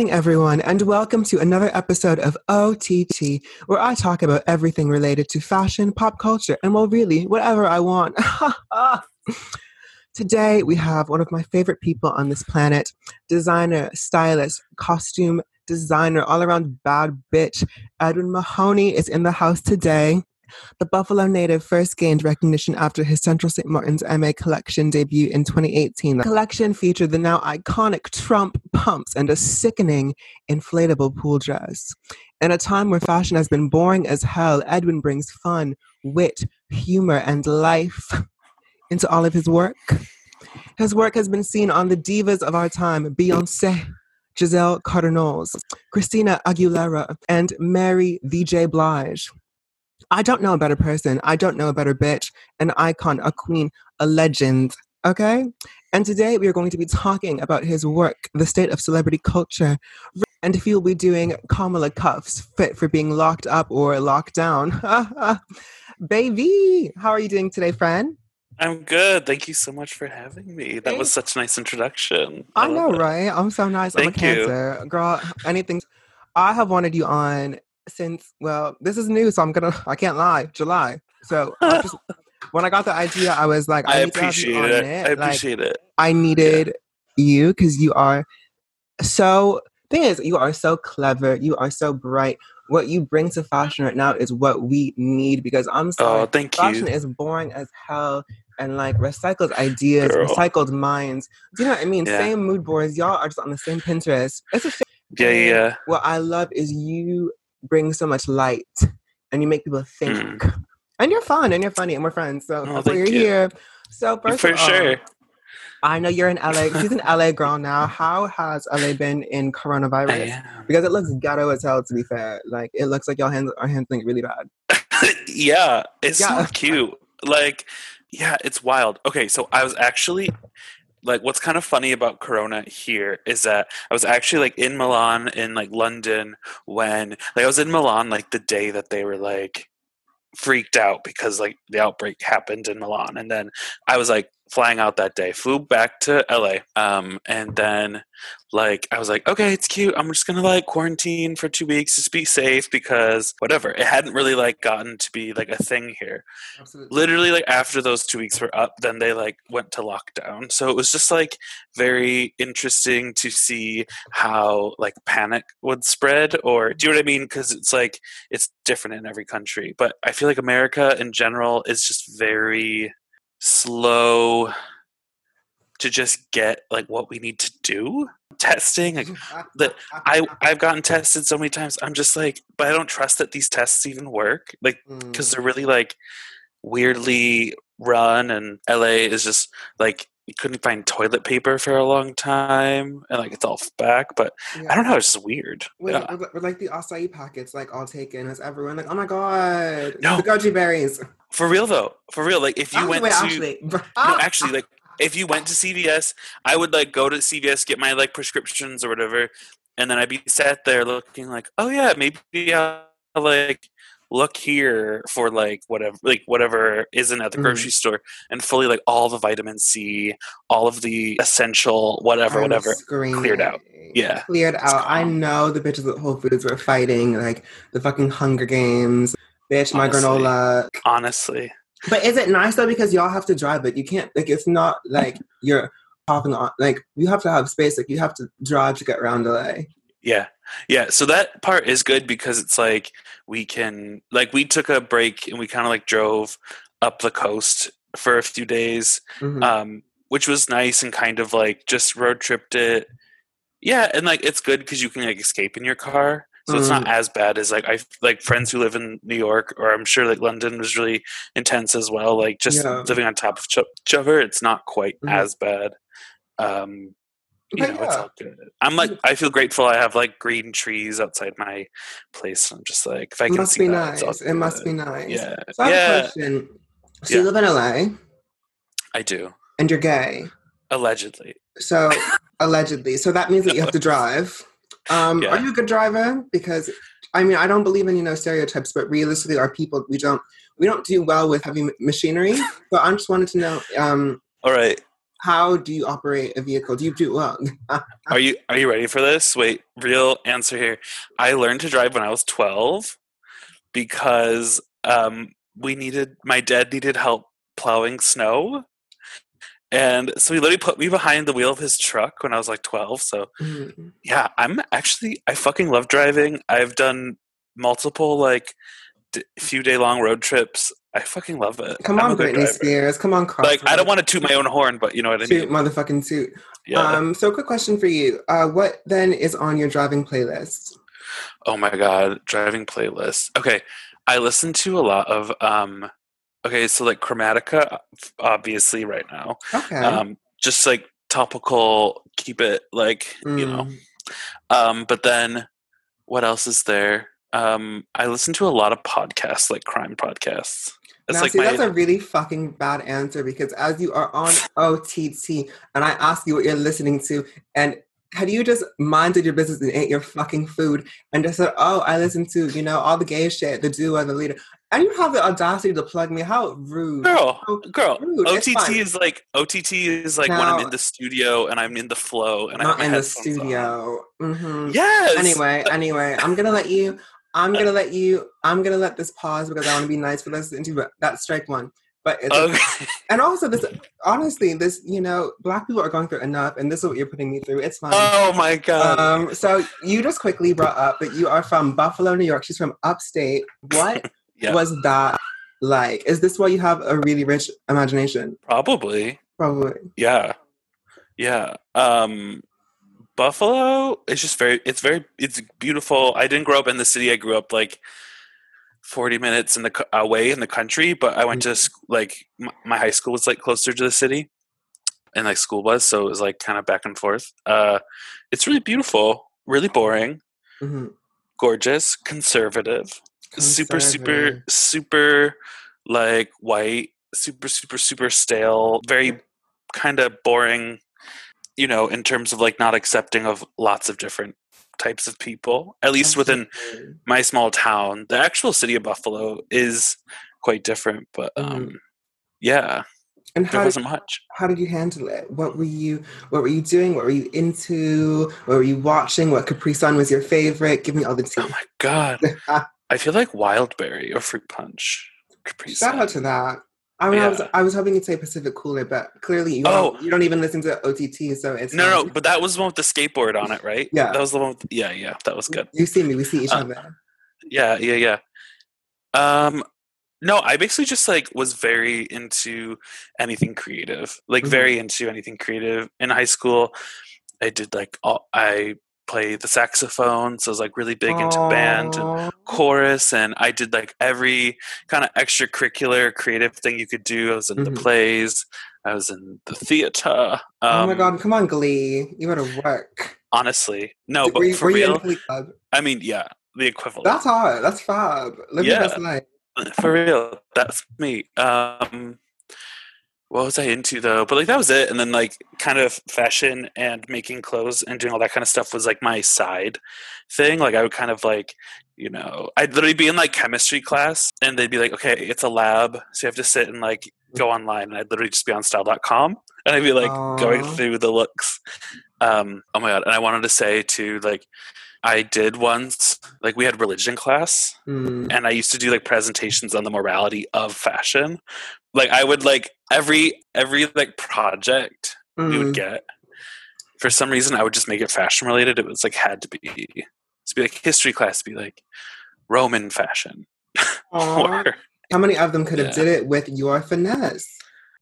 morning, everyone, and welcome to another episode of OTT, where I talk about everything related to fashion, pop culture, and well, really, whatever I want. Today, we have one of my favorite people on this planet designer, stylist, costume designer, all around bad bitch. Edwin Mohney is in the house today. The Buffalo native first gained recognition after his Central St. Martin's MA collection debut in 2018. The collection featured the now iconic Trump pumps and a sickening inflatable pool dress. In a time where fashion has been boring as hell, Edwin brings fun, wit, humor, and life into all of his work. His work has been seen on the divas of our time Beyonce, Giselle Cardinals, Christina Aguilera, and Mary VJ Blige. I don't know a better person. I don't know a better bitch, an icon, a queen, a legend. Okay? And today we are going to be talking about his work, the state of celebrity culture, and if you'll be doing Kamala cuffs fit for being locked up or locked down. Baby, how are you doing today, friend? I'm good. Thank you so much for having me. That was such a nice introduction. I, I know, it. right? I'm so nice. Thank I'm a cancer. You. Girl, anything. I have wanted you on since well, this is new, so I'm gonna I can't lie, July. So I just, when I got the idea, I was like, I, I appreciate it. it. I appreciate like, it. I needed yeah. you because you are so. Thing is, you are so clever. You are so bright. What you bring to fashion right now is what we need because I'm oh, sorry, oh, thank fashion you. is boring as hell and like recycled ideas, Girl. recycled minds. Do you know what I mean? Yeah. Same mood boards. Y'all are just on the same Pinterest. It's a shame. Yeah, yeah. What I love is you bring so much light and you make people think. Mm. And you're fun and you're funny and we're friends. So oh, that's why you're you. here. So first for sure. I know you're in LA. She's an LA girl now. How has LA been in coronavirus? Because it looks ghetto as hell. To be fair, like it looks like y'all hand- are handling it really bad. yeah, it's yeah. so cute. Like, yeah, it's wild. Okay, so I was actually like what's kind of funny about corona here is that i was actually like in milan in like london when like i was in milan like the day that they were like freaked out because like the outbreak happened in milan. And then i was like flying out that day. Flew back to LA. Um, and then like I was like, okay, it's cute. I'm just gonna like quarantine for two weeks, just be safe because whatever. It hadn't really like gotten to be like a thing here. Absolutely. Literally like after those two weeks were up, then they like went to lockdown. So it was just like very interesting to see how like panic would spread or do you know what I mean? Because it's like it's different in every country. But I feel like America in general is just very slow to just get like what we need to do testing like, that i i've gotten tested so many times i'm just like but i don't trust that these tests even work like because mm. they're really like weirdly run and la is just like couldn't find toilet paper for a long time and like it's all back but yeah. i don't know it's just weird Wait, yeah. like the acai packets like all taken as everyone like oh my god no the goji berries for real though for real like if you went to actually. no actually like if you went to cvs i would like go to cvs get my like prescriptions or whatever and then i'd be sat there looking like oh yeah maybe i'll like look here for like whatever like whatever isn't at the grocery mm. store and fully like all the vitamin C, all of the essential whatever, I'm whatever screaming. cleared out. Yeah. Cleared out. I know the bitches at Whole Foods were fighting like the fucking Hunger Games. Bitch, my honestly, granola. Honestly. But is it nice though? Because y'all have to drive it. You can't like it's not like you're popping on like you have to have space, like you have to drive to get around LA. Yeah. Yeah. So that part is good because it's like we can like we took a break and we kind of like drove up the coast for a few days. Mm-hmm. Um, which was nice and kind of like just road tripped it. Yeah, and like it's good because you can like escape in your car. So mm-hmm. it's not mm. as bad as like I like friends who live in New York or I'm sure like London was really intense as well. Like just yeah. living on top of each other, it's not quite mm-hmm. as bad. Um, you know, yeah. it's all good. I'm like, I feel grateful. I have like green trees outside my place. I'm just like, if I can must see be that, nice. It must be nice. Yeah. So I have yeah. a question. So yeah. you live in LA. I do. And you're gay. Allegedly. So allegedly. So that means that you have to drive. Um, yeah. Are you a good driver? Because I mean, I don't believe in you know stereotypes, but realistically, our people we don't we don't do well with heavy machinery. So I just wanted to know. Um, All right. How do you operate a vehicle? Do you do it well? are you are you ready for this? Wait, real answer here. I learned to drive when I was twelve because um, we needed my dad needed help plowing snow. And so he literally put me behind the wheel of his truck when I was like 12. So, mm-hmm. yeah, I'm actually, I fucking love driving. I've done multiple, like, d- few day long road trips. I fucking love it. Come I'm on, Britney Spears. Come on, Crossroads. Like, I don't want to toot my own horn, but you know what I mean? Toot, motherfucking toot. Yeah. Um, so, quick question for you. Uh, what then is on your driving playlist? Oh my God, driving playlist. Okay. I listen to a lot of um okay, so like Chromatica obviously right now. Okay. Um just like topical keep it like, mm. you know. Mm. Um but then what else is there? Um I listen to a lot of podcasts like crime podcasts. That's now, like see, my, that's a really fucking bad answer because as you are on OTT and I ask you what you're listening to, and had you just minded your business and ate your fucking food and just said, "Oh, I listen to you know all the gay shit, the do and the leader," and you have the audacity to plug me? How rude, girl! How girl, rude. OTT is like OTT is like now, when I'm in the studio and I'm in the flow and I'm not in the studio. Mm-hmm. Yes. Anyway, anyway, I'm gonna let you. I'm gonna let you. I'm gonna let this pause because I want to be nice for listening to. But that's strike one. But it's okay. and also this honestly, this you know, black people are going through enough, and this is what you're putting me through. It's fine. Oh my god. Um, so you just quickly brought up that you are from Buffalo, New York. She's from upstate. What yeah. was that like? Is this why you have a really rich imagination? Probably. Probably. Yeah. Yeah. Um Buffalo is just very it's very it's beautiful. I didn't grow up in the city. I grew up like 40 minutes in the away in the country but i went to mm-hmm. like my high school was like closer to the city and like school was so it was like kind of back and forth uh it's really beautiful really boring mm-hmm. gorgeous conservative, conservative, super super super like white super super super stale very kind of boring you know in terms of like not accepting of lots of different types of people, at least within my small town. The actual city of Buffalo is quite different, but um, mm. yeah. And how there wasn't did, much. How did you handle it? What were you What were you doing? What were you into? What were you watching? What Capri Sun was your favorite? Give me all the tea. Oh my god! I feel like Wildberry or Fruit Punch. Capri Shout Sun. out to that. I yeah. I was I was hoping you'd say Pacific Cooler, but clearly you oh. don't, you don't even listen to OTT, so it's no, no. But that was the one with the skateboard on it, right? Yeah, that was the one. With, yeah, yeah, that was good. You see me, we see each uh, other. Yeah, yeah, yeah. Um, no, I basically just like was very into anything creative, like mm-hmm. very into anything creative in high school. I did like all, I play the saxophone, so I was like really big into Aww. band and chorus, and I did like every kind of extracurricular creative thing you could do. I was in mm-hmm. the plays, I was in the theater. Um, oh my um god, come on, Glee! You gotta work. Honestly, no, but were, for real, I mean, yeah, the equivalent. That's hard. That's fab. Live yeah. For real, that's me. Um, what was I into though? But like that was it. And then like kind of fashion and making clothes and doing all that kind of stuff was like my side thing. Like I would kind of like, you know, I'd literally be in like chemistry class and they'd be like, okay, it's a lab. So you have to sit and like go online and I'd literally just be on style.com and I'd be like Aww. going through the looks. Um, oh my God. And I wanted to say to like, I did once, like we had religion class, mm. and I used to do like presentations on the morality of fashion. Like I would like every every like project mm. we would hmm. get. For some reason, I would just make it fashion related. It was like had to be to be like history class, be like Roman fashion. or, How many of them could have yeah. did it with your finesse?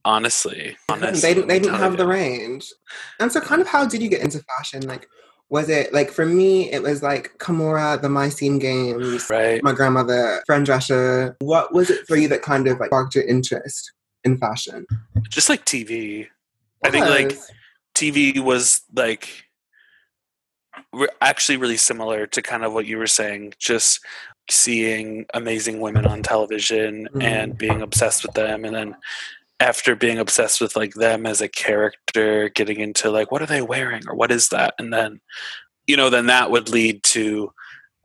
Honestly, honestly they, they didn't have you. the range. And so, kind of, how did you get into fashion? Like, was it like for me it was like Kimora, the Mycene Games, right. my grandmother, Fran Drescher. What was it for you that kind of like sparked your interest in fashion? Just like TV. I think like TV was like actually really similar to kind of what you were saying. Just seeing amazing women on television mm-hmm. and being obsessed with them and then after being obsessed with like them as a character getting into like what are they wearing? or what is that? and then you know then that would lead to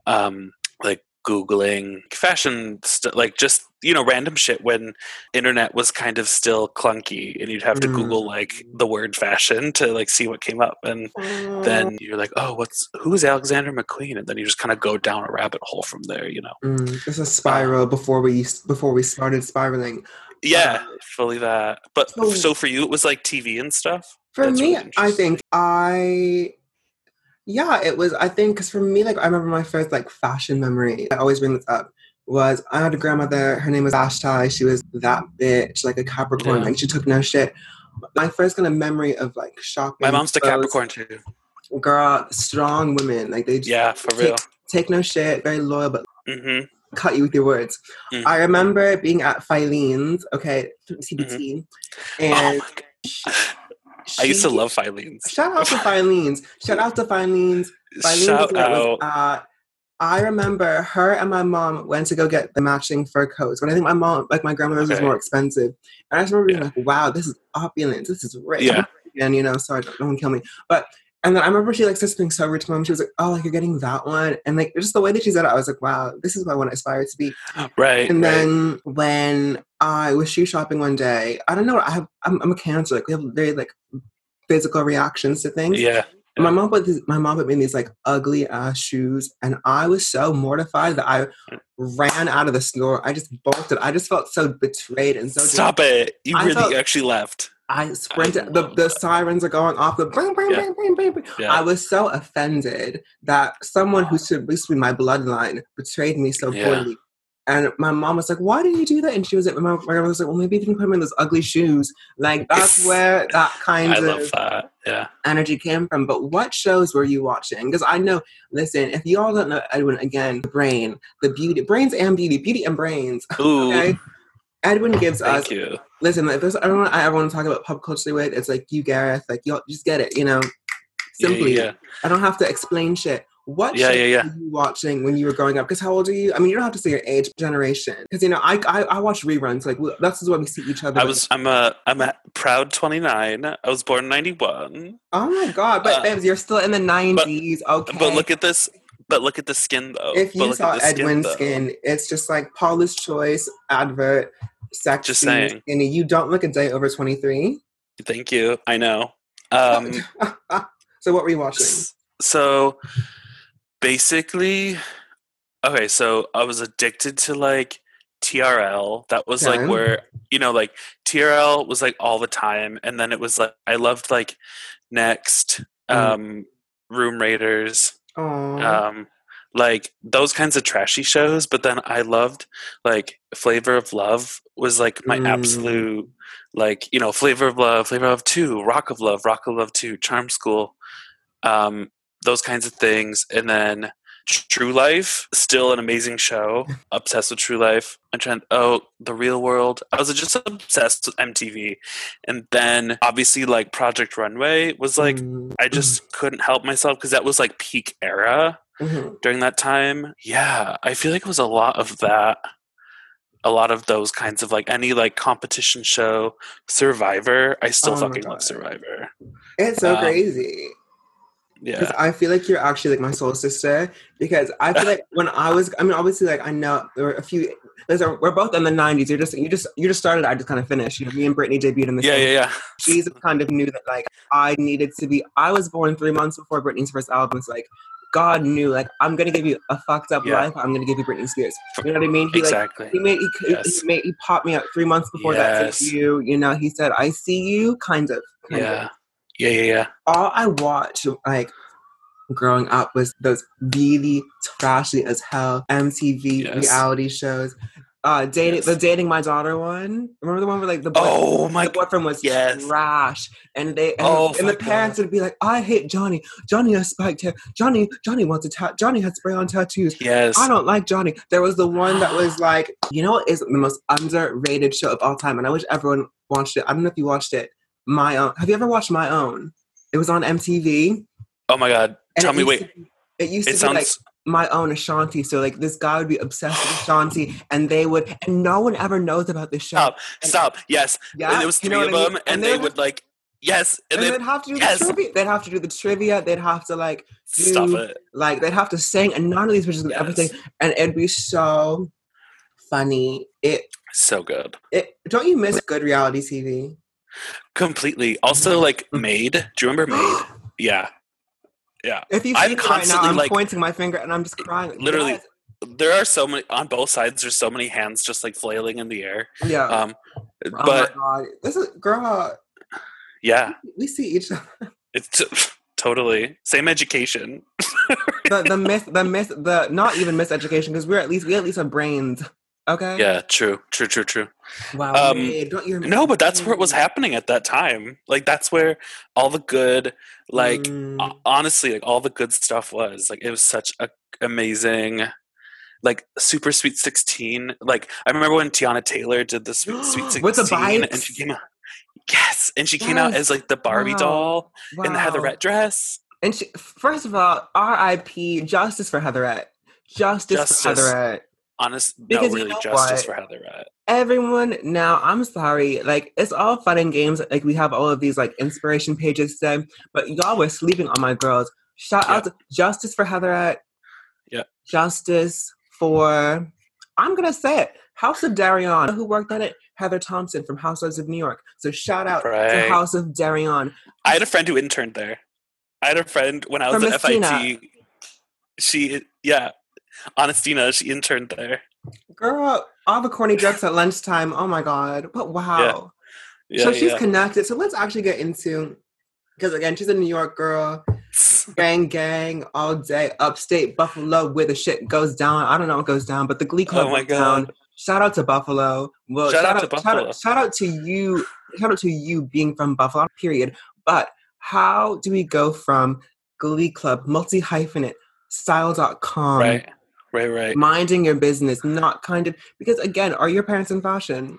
um like googling fashion st- like just you know random shit when internet was kind of still clunky and you'd have to Mm. google like the word fashion to like see what came up and then you're like oh what's who's alexander mcqueen? and then you just kind of go down a rabbit hole from there you know? Mm, it's a spiral before we before we started spiraling. Yeah fully that but so- so for you it was like tv and stuff For That's me, really I think I, yeah, it was. I think because for me, like I remember my first like fashion memory. I always bring this up. Was I had a grandmother? Her name was Vashti. She was that bitch, like a Capricorn. Yeah. Like she took no shit. My first kind of memory of like shopping. my mom's the clothes, capricorn too Girl, strong women. Like they just yeah for take, real take no shit. Very loyal, but hmm cut you with your words. Mm. I remember being at Filene's, okay, CBT, oh and my god i used to love Filene's. Shout out to Filene's. Shout out to Filene's. Filene's shout was, out uh, I remember her and my mom went to go get the matching fur coats. But I think my mom, like my grandmother's, was more expensive. And I just remember being like, "Wow, this is opulent. This is rich." Yeah. And you know, sorry, don't, don't kill me. But and then I remember she like said something so rude to mom. She was like, "Oh, like you're getting that one," and like just the way that she said it, I was like, "Wow, this is what I want to aspire to be." right And right. then when I was shoe shopping one day, I don't know. I have I'm, I'm a cancer. Like we have very like physical reactions to things. yeah My mom put these, my mom put me in these like ugly ass shoes, and I was so mortified that I ran out of the store. I just bolted. I just felt so betrayed and so. Stop it! You I really felt- actually left. I sprinted. I the, the that. sirens are going off. The bang, bang, Yeah. bang, bang, bang, bang. Yeah. I was so offended that someone who should be my bloodline betrayed me so Yeah. poorly. And my mom was like, "Why did you do that?" And she was like, "My my was like, well, maybe you didn't put me in those ugly shoes." Like that's where that kind I of that. Yeah. energy came from. But what shows were you watching? Because I know, listen, if you all don't know Edwin, again, the brain, the beauty, brains and beauty, beauty and brains. Ooh. Okay, Edwin gives us you. listen, like there's don't want I ever want to talk about pop culture with. It's like you, Gareth, like you just get it, you know. Yeah, Simply, yeah, I don't have to explain shit. What Yeah, yeah, yeah. were you watching when you were growing up? Because how old are you? I mean, you don't have to say your age, generation. Because you know, I, I I watch reruns. Like that's what we see each other. I was. I'm a. I'm a proud 29. I was born 91. Oh my god! But uh, babes, you're still in the '90s. okay. But look at this. But look at the skin though. if But you look saw at the Edwin's though. skin, it's just like Paula's Choice advert, sexy, Just saying. skinny. You don't look a day over 23. Thank you. I know. Um. so what were you watching? so basically, okay. So I was addicted to like TRL. That was Okay. like where you know, like TRL was like all the time, and then it was like I loved like Next, Mm. um, Room Raiders. Oh, um like those kinds of trashy shows but then i loved like flavor of love was like my Mm. absolute like you know flavor of love flavor of love 2 rock of love rock of love 2 charm school um those kinds of things and then true life still an amazing show obsessed with true life i'm trying oh the real world i was just obsessed with mtv and then obviously like project runway was like Mm, I just couldn't help myself because that was like peak era mhm. during that time. Yeah, I feel like it was a lot of that. A lot of those kinds of like any like competition show, Survivor. I still Oh fucking love Survivor. it's so um, crazy. Because Yeah. I feel like you're actually like my soul sister. Because I feel like when I was, I mean, obviously, like I know there were a few. Listen, we're both in the '90s. You're just, you just, you just started. I just kind of finished. You know, me and Brittany debuted in the Yeah, same yeah, yeah. Jesus kind of knew that like I needed to be. I was born three months before Britney's first album. So like God knew like I'm gonna give you a fucked up Yeah. life. I'm gonna give you Britney Spears. You know what I mean? He like Exactly. he made he, Yes. he made he popped me up three months before that Yes. to you. You know, he said I see you, kind of. Kind Yeah. Of. Yeah, yeah, yeah. All I watched like growing up was those really trashy as hell MTV Yes. reality shows. Uh, dating Yes. the dating my daughter one. Remember the one where like the boy, Oh my the boyfriend was yes. trash, and they and, Oh and the parents God. would be like, "I hate Johnny. Johnny has spiked hair. Johnny, Johnny wants a tat. Johnny has spray on tattoos. Yes. I don't like Johnny." There was the one that was like, you know, what is the most underrated show of all time, and I wish everyone watched it. I don't know if you watched it. My own. Have you ever watched My Own? It was on MTV. Oh my god. Tell me wait. be- it used It to be sounds like my own Ashanti. So like this guy would be obsessed with Ashanti, and they would, and no one ever knows about this show. stop. and- Stop. Yes. Yeah, and there was you three know of what I mean? them and, And they they're- would like Yes, and, and they'd have to do yes. the trivia. They'd have to do the trivia. They'd have to like do, Stop it. Like they'd have to sing, and none of these bitches yes. everything, and it'd be so funny. It so good. It don't you miss good reality TV? Completely. Also, like Made. Do you remember Made? yeah, yeah. If you I'm constantly right now, I'm like pointing my finger and I'm just crying. Literally, yes. there are so many on both sides. There's so many hands just like flailing in the air. Yeah. Um, oh but this is girl. Yeah, we see each other. It's totally same education. the the myth, the myth, the not even miseducation because we're at least we at least have brains. Okay. Yeah, true, true, true, true. Wow. Um, don't you no, but that's where it was happening at that time. Like that's where all the good, like mm. honestly, like all the good stuff was. Like it was such a amazing, like super sweet sixteen. Like I remember when Teyana Taylor did the sweet sweet sixteen, with the bikes? and she came out. Yes, and she yes. came out as like the Barbie wow. doll wow. in the Heatherette dress. And she, first of all, R.I.P. Justice for Heatherette. Justice, Justice. for Heatherette honest because no really you know justice what? for Heatherette. Everyone now, I'm sorry, like it's all fun and games. Like we have all of these like inspiration pages today, but y'all were sleeping on my girls. Shout yeah. out to Justice for Heatherette. Yeah. Justice for I'm gonna say it. House of Deréon, who worked on it? Heather Thomson from Housewives of New York. So shout out right. to House of Deréon. I had a friend who interned there. I had a friend when I was at FIT. She yeah, Anestina, she interned there. Girl, all the corny jokes at lunchtime. Oh my god! But wow. Yeah. Yeah, so she's yeah. connected. So let's actually get into because again, she's a New York girl. gang gang all day, upstate Buffalo, where the shit goes down. I don't know what goes down, but the Glee oh Club oh my god. down. Shout out to Buffalo. Well, shout, shout out, out, to Buffalo. Shout out, shout out to you. Shout out to you being from Buffalo. Period. But how do we go from Glee Club, multi hyphenate, style.com, right right right. Minding your business not kind of because again are your parents in fashion?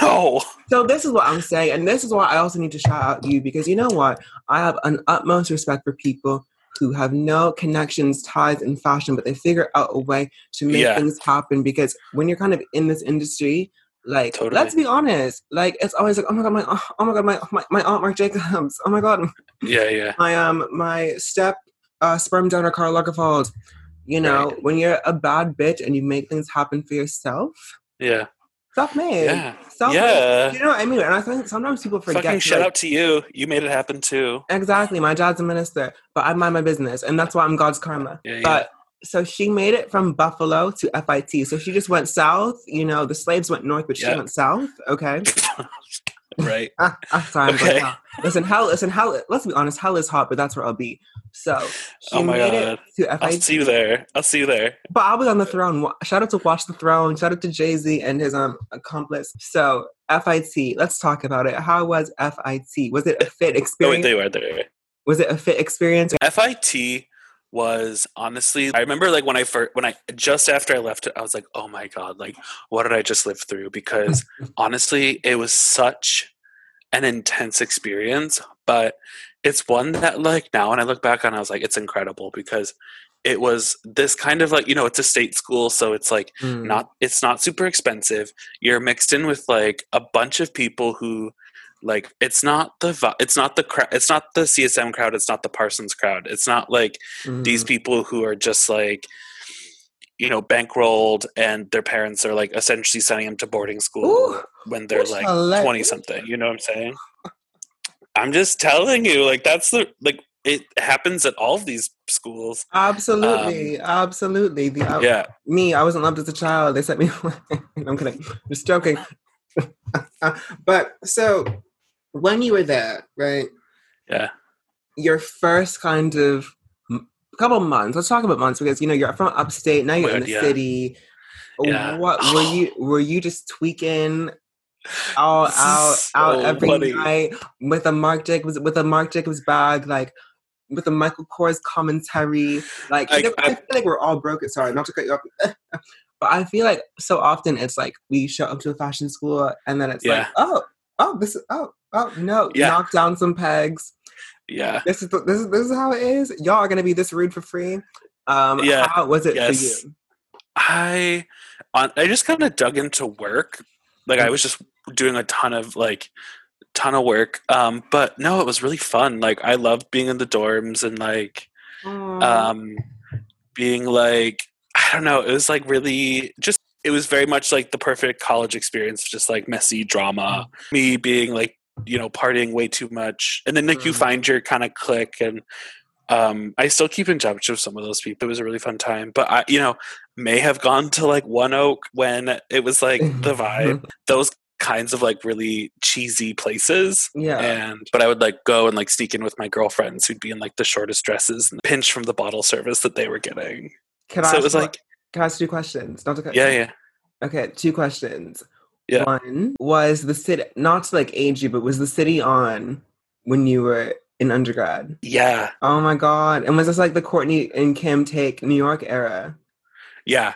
No. So this is what i'm saying and this is why i also need to shout out you because you know what? I have an utmost respect for people who have no connections ties in fashion but they figure out a way to make yeah. things happen because when you're kind of in this industry like totally. let's be honest like it's always like oh my god my oh my god my my, my aunt Marc jacobs oh my god yeah yeah. my um my step uh, sperm donor Karl Lagerfeld you know, right. when you're a bad bitch and you make things happen for yourself. Yeah. Self-made. Yeah. Self-made. Yeah. You know what I mean? And I think sometimes people forget. Fucking shout like, out to you. You made it happen too. Exactly. My dad's a minister, but I mind my business, and that's why I'm God's karma. Yeah, but yeah. so she made it from Buffalo to FIT. So she just went south. You know, the slaves went north, but she went south. Okay. right. ah, sorry, okay. Listen, hell, listen, hell. Let's be honest. Hell is hot, but that's where I'll be. So she oh my made God. it to FIT. I'll see you there. I'll see you there. But I was on the throne. Shout out to Watch the Throne. Shout out to Jay Z and his um accomplice. So FIT. Let's talk about it. How was FIT? Was it a fit experience? oh, wait, they were there. Was it a fit experience? FIT was honestly i remember like when i first when i just after i left it i was like oh my god like what did i just live through because honestly it was such an intense experience but it's one that like now when i look back on i was like it's incredible because it was this kind of like you know it's a state school so it's like mm. not it's not super expensive you're mixed in with like a bunch of people who like it's not the it's not the crowd it's not the csm crowd it's not the parsons crowd. It's not like mm. these people who are just like you know bankrolled and their parents are like essentially sending them to boarding school Ooh, when they're like 20 something you know what i'm saying? I'm just telling you like that's the like it happens at all of these schools. Absolutely um, absolutely. The, uh, yeah. me i wasn't loved as a child they sent me i'm kidding just joking. But so when you were there, right? Yeah. Your first kind of couple months. Let's talk about months because you know you're from upstate. Now oh you're Weird, in the yeah. city. Yeah. What were you? Were you just tweaking? Out, out, so out every funny. night with a Marc Jacobs with a Marc Jacobs bag, like with a Michael Kors commentary. Like I, you know, I, I feel like we're all broken. Sorry, not to cut you off. but I feel like so often it's like we show up to a fashion school and then it's yeah. like, oh, oh, this is oh, oh no, yeah. knock down some pegs. Yeah, this is the, this is this is how it is. Y'all are gonna be this rude for free. Um, yeah, how was it yes. for you? I I just kind of dug into work. Like I mm. was just doing a ton of like ton of work. Um, but no, it was really fun. Like I loved being in the dorms and like Aww. um being like I don't know, it was like really just it was very much like the perfect college experience, just like messy drama. Me being like, you know, partying way too much. And then like you Mhm. find your kind of click and um I still keep in touch with some of those people. It was a really fun time. But I you know, may have gone to like One Oak when it was like the vibe. Those kinds of like really cheesy places yeah. and but I would like go and like sneak in with my girlfriends who'd be in like the shortest dresses and pinch from the bottle service that they were getting. Can I so it was like can I ask two questions? Not to cut yeah, yeah. Okay, two questions. Yeah. One was the city, not to like age you, but was the city on when you were in undergrad? Yeah. Oh my god! And was this like the Kourtney and Kim take New York era? Yeah.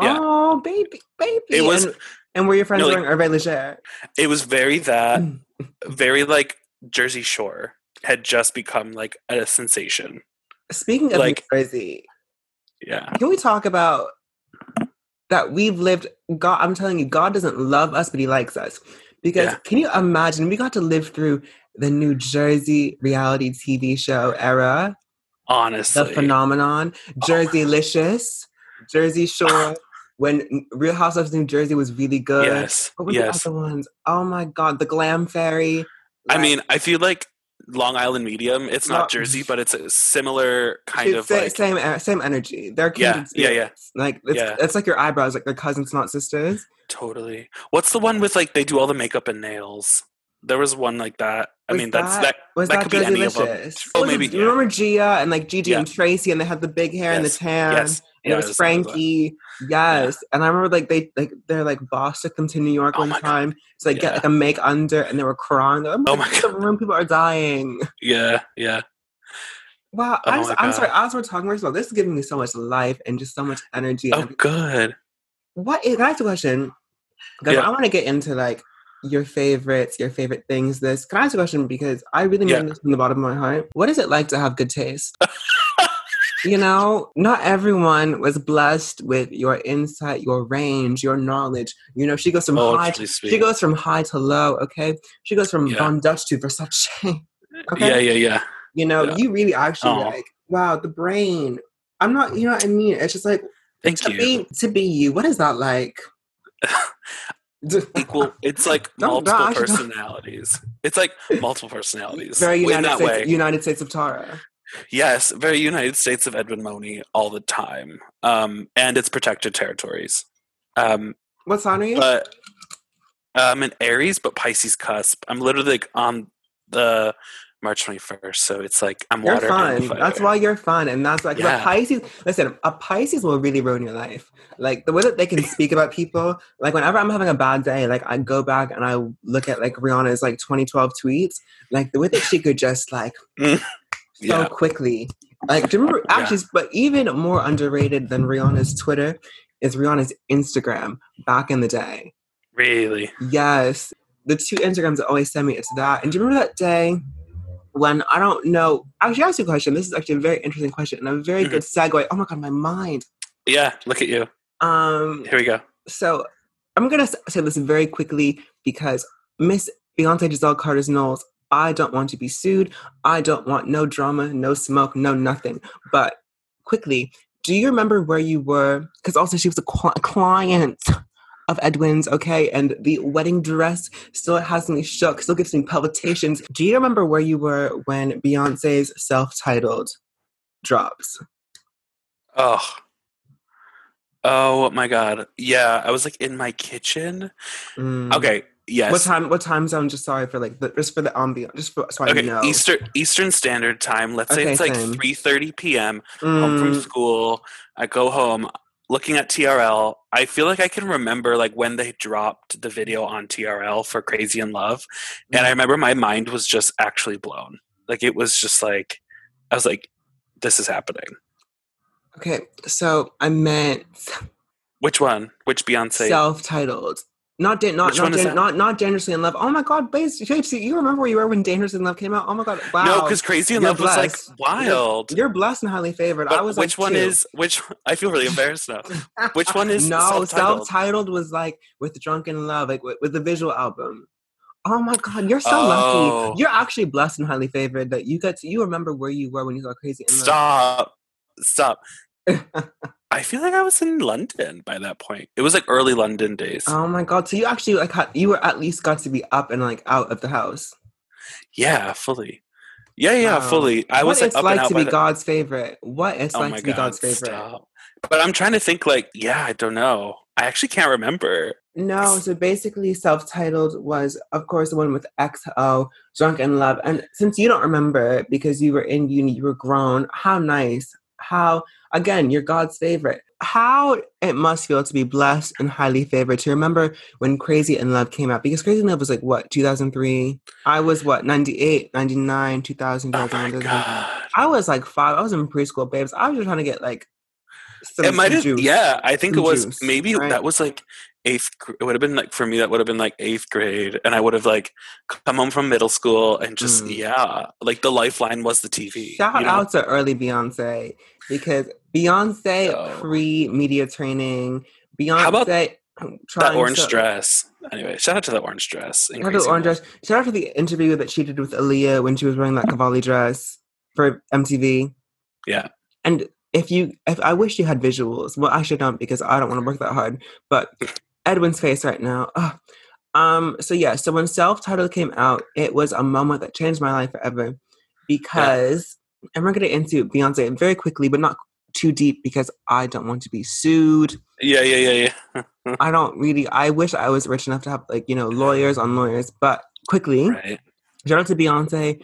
Yeah. Oh baby, baby! It was- And, and were your friends No, like- wearing Hervé Leger? It was very that very like Jersey Shore had just become like a sensation. Speaking of like- New Jersey, Yeah. can we talk about that we've lived? God, I'm telling you, God doesn't love us, but He likes us. Because Yeah. can you imagine? We got to live through the New Jersey reality TV show era. Honestly. the phenomenon, oh. Jerseylicious, Jersey ah. Shore, when Real House of New Jersey was really good. yes. What were Yes. the other ones? Oh my god, the Glam Fairy. I mean, I feel like Long Island Medium, it's not No. Jersey, but it's a similar kind of sa- like same e- same energy. They're Yeah, yeah, yeah. Like it's, Yeah. it's like your eyebrows, like they're cousins, not sisters. totally. What's the one with like they do all the makeup and nails? There was one like that. I mean, that's that- Was that that, could be any of them. Oh, maybe, you yeah. remember Gia and like Gigi Yeah. and Tracy, and they had the big hair and the tan. Yes. And Yeah, it was it's something like that. Frankie, yes, and I remember like they like their like boss took them to New York Oh one God. time to like get like a make under, and they were crying. Oh Oh my, God, the room people are dying. Yeah, yeah. Wow, Oh I'm, I'm sorry. As we're talking about this, is giving me so much life and just so much energy. Oh, good. What is? Can I ask a question? Because Yeah. I want to get into like your favorites, your favorite things. This can I ask a question? Because I really mean Yeah. this from the bottom of my heart. What is it like to have good taste? you know, not everyone was blessed with your insight, your range, your knowledge. You know, she goes from Oh, high. really She goes from high to low. Okay, she goes from Yeah. Von Dutch to Versace. okay? Yeah, yeah, yeah. You know, Yeah. you really actually Aw. like, wow, the brain. I'm not, you know what I mean? It's just like Thank to you. be to be you. What is that like? Equal. It's like Don't multiple don't- personalities. It's like multiple personalities. Very United States, way. United States of Tara. Yes, very United States of Edwin Mohney all the time, um, and its protected territories. Um, What sign are you? but I'm an Aries, but Pisces cusp. I'm literally like on the March 21st, so it's like I'm you're water. fun. That's why you're fun, and that's like Yeah. a Pisces. Listen, a Pisces will really ruin your life. Like the way that they can speak about people. Like whenever I'm having a bad day, like I go back and I look at like Rihanna's like 2012 tweets. Like the way that she could just like so Yeah. quickly. Like, do you remember? Yeah. Actually, but even more underrated than Rihanna's Twitter is Rihanna's Instagram back in the day. Really? Yes, the two Instagrams that always send me it's that. And do you remember that day when I don't know? Actually, I asked you a question. This is actually a very interesting question and a very Mhm. good segue. Oh my god, my mind. Yeah. Look at you. Um, Here we go. so I'm gonna say this very quickly because Miss Beyonce Giselle Carter's Knowles. I don't want to be sued. I don't want no drama, no smoke, no nothing. But quickly, do you remember where you were? Because also she was a, a client of Edwin's, okay? And the wedding dress still has me shook, still gives me palpitations. Do you remember where you were when Beyonce's self-titled drops? Oh. Oh my god. Yeah, I was like in my kitchen. Mm. Okay. Yes. What time? What time zone? Just sorry for like the, just for the ambiance, just for, so I Okay, know. Eastern Eastern Standard Time. Let's say Okay, it's like three thirty p.m. Home from Mm, school. I go home, looking at TRL. I feel like I can remember like when they dropped the video on TRL for Crazy in Love, and I mm-hmm. remember my mind was just actually blown. Like it was just like I was like, "This is happening." okay, so I meant Which one? Which Beyonce? self-titled. Not da- not not, dan- not not dangerously in love. Oh my god, Shapesy, you remember where you were when Dangerously in Love came out? Oh my god, wow. No, because Crazy in You're Love was like wild. you're blessed and highly favored. But I was which like, one two. is which? I feel really embarrassed now. Which one is no self-titled? self-titled was like with Drunk in Love, like with, with the visual album. Oh my god, you're so oh. lucky. You're actually blessed and highly favored that you got to you remember where you were when you got crazy. in Love. Stop. Stop. I feel like I was in London by that point. It was like early London days. Oh my god! So you actually like had, you were at least got to be up and like out of the house. Yeah, fully. Yeah, yeah, wow. fully. I what was like, what it's like to be the... God's favorite. What it's oh like to God, be God's favorite. Stop. But I'm trying to think. Like, yeah, I don't know. I actually can't remember. No, so basically, self-titled was, of course, the one with XO, Drunk in Love. And since you don't remember because you were in uni, you were grown. How nice! How again, you're God's favorite. How it must feel to be blessed and highly favored. To remember when Crazy in Love came out, because Crazy in Love was like what 2003. I was what 98, 99, 2000. Oh my God. I was like five. I was in preschool, babes. I was just trying to get like. Some, it might have, yeah. I think it was juice, maybe right? that was like eighth it would have been like for me that would have been like eighth grade and i would have like come home from middle school and just mm. yeah like the lifeline was the tv shout you know? out to early beyonce because beyonce so, pre media training beyonce how about that orange to, dress anyway shout out to that orange dress shout out, to the orange dress. shout out to the interview that she did with Aaliyah when she was wearing that cavalli dress for mtv yeah and if you if i wish you had visuals well i should not because i don't want to work that hard but Edwin's face right now. Oh. Um, so yeah, so when self-titled came out, it was a moment that changed my life forever because yeah. and we're gonna get into Beyonce very quickly, but not too deep because I don't want to be sued. Yeah, yeah, yeah, yeah. I don't really I wish I was rich enough to have like, you know, lawyers on lawyers, but quickly. Right. Shout out to Beyonce,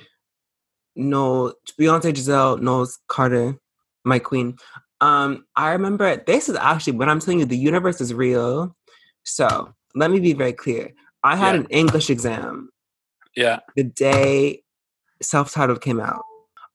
no Beyonce Giselle, Knowles Carter, my queen. Um, I remember this is actually when I'm telling you the universe is real. So let me be very clear. I had yeah. an English exam. Yeah. The day self titled came out.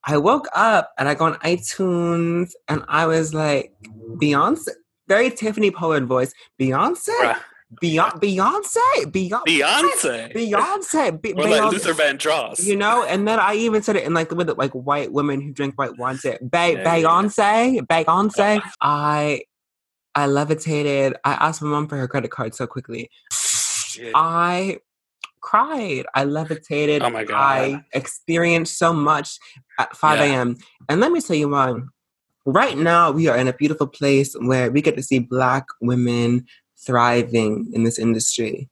I woke up and I go on iTunes and I was like, Beyonce, very Tiffany Pollard voice, Beyonce? Beyonce, Beyonce, Beyonce, Beyonce, Beyonce, Be- or like Luther Vandross, you know. And then I even said it in like the way that like white women who drink white wine say, Be- yeah, Beyonce, yeah. Beyonce. Uh-huh. I I levitated. I asked my mom for her credit card so quickly. Shit. I cried. I levitated. Oh my god! I experienced so much at 5 a.m. Yeah. And let me tell you why. Right now, we are in a beautiful place where we get to see Black women thriving in this industry.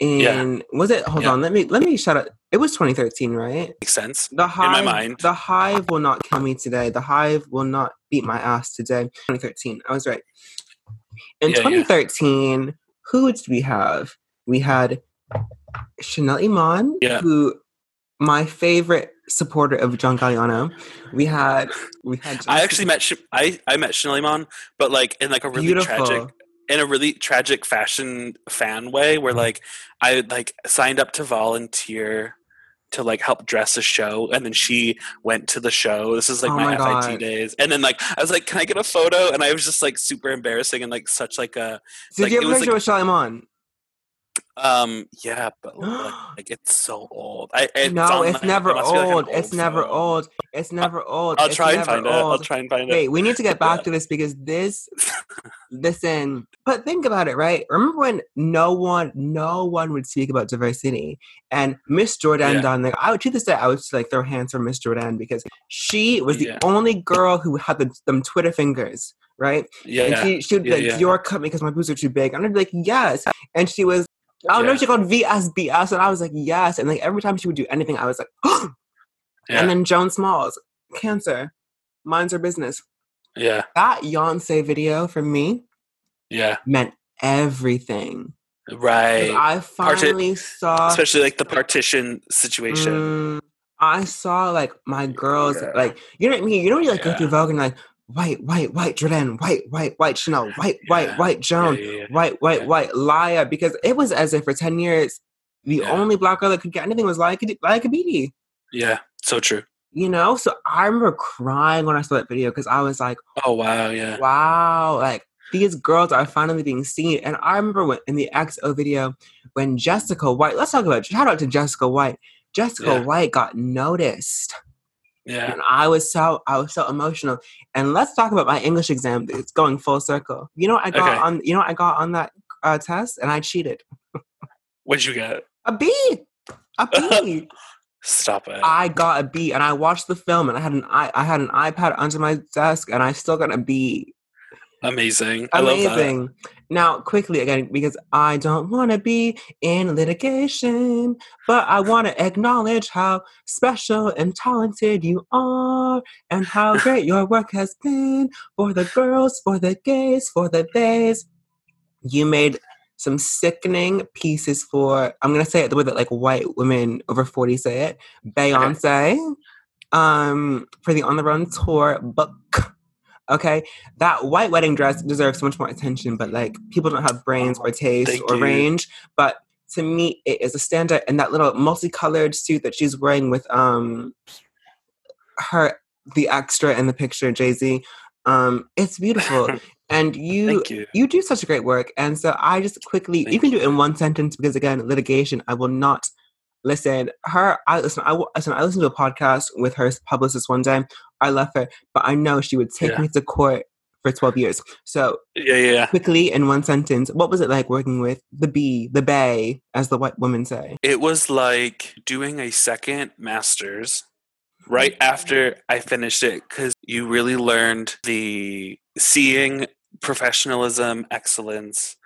And yeah. was it? Hold yeah. on. Let me let me shut up. It was 2013, right? Makes sense. The hive, in my mind. The hive will not kill me today. The hive will not beat my ass today. 2013. I was right. In yeah, 2013, yeah. who did we have? We had Chanel Iman, yeah. who my favorite supporter of John Galliano. We had we had. I actually met I I met Chanel Iman, but like in like a really Beautiful. tragic in a really tragic fashion fan way, where mm-hmm. like I like signed up to volunteer to like help dress a show and then she went to the show. This is like oh my, my fit days. And then like i was like can i get a photo? And i was just like super embarrassing and like such like a did like, you have a picture like, with Chanel Iman? Um. Yeah, but like, like it's so old. I it's no, it's never old. Like it's never old. It's never old. I'll it's try and find old. it. I'll try and find Wait, it. Wait, we need to get back to this because this. listen, but think about it, right? Remember when no one, no one would speak about diversity, and Miss Jourdan yeah. done like I would to this day I would like throw hands for Miss Jourdan because she was the yeah. only girl who had the, them Twitter fingers right? Yeah. And she she would be yeah, like, yeah. cut me because my boobs are too big. And I'd be like, yes. And she was I don't yeah. know she called VSBS, and I was like, yes. And like every time she would do anything, I was like, oh. Yeah. And then Joan Smalls, cancer, minds her business. Yeah. That Beyonce video for me, yeah, meant everything. Right. I finally Parti- saw, especially like the partition situation. Mm, I saw like my girls, yeah. like you know what I mean. You know, you like yeah. go through Vogue and like white, white, white Jourdan, white, white, white Chanel, white, yeah. white, white Joan, yeah, yeah, white, white, white Laya, because it was as if for 10 years, the only black girl that could get anything was Laya, Liya Kebede. Yeah, so true. You know, so I remember crying when I saw that video because I was like, oh, wow, yeah. Wow, like these girls are finally being seen. And I remember when, in the XO video when Jessica White, let's talk about, shout out to Jessica White. Jessica White got noticed yeah. And I was so I was so emotional. And let's talk about my English exam. It's going full circle. You know I got okay. on you know I got on that uh, test and I cheated. What'd you get? A B. A B. Stop it. I got a B, and I watched the film, and I had an I, I had an iPad under my desk, and I still got a B. Amazing. Amazing. Now, quickly again, because I don't want to be in litigation, but I want to acknowledge how special and talented you are, and how great your work has been for the girls, for the gays, for the theys. You made some sickening pieces for I'm gonna say it the way that like white women over 40 say it. Beyonce. Okay. Um for the On the Run tour book. Okay. That white wedding dress deserves so much more attention, but like people don't have brains or taste Thank or you. range. But to me it is a standard and that little multicolored suit that she's wearing with um her the extra in the picture, Jay Z. Um, it's beautiful. and you, you, you do such a great work and so i just quickly Thank you can do it in one sentence because again litigation i will not listen her i listen i listen i listened to a podcast with her publicist one day i love her but i know she would take yeah. me to court for 12 years so yeah, yeah quickly in one sentence what was it like working with the b the bay as the white women say it was like doing a second master's right after I finished it because you really learned the seeing professionalism, excellence,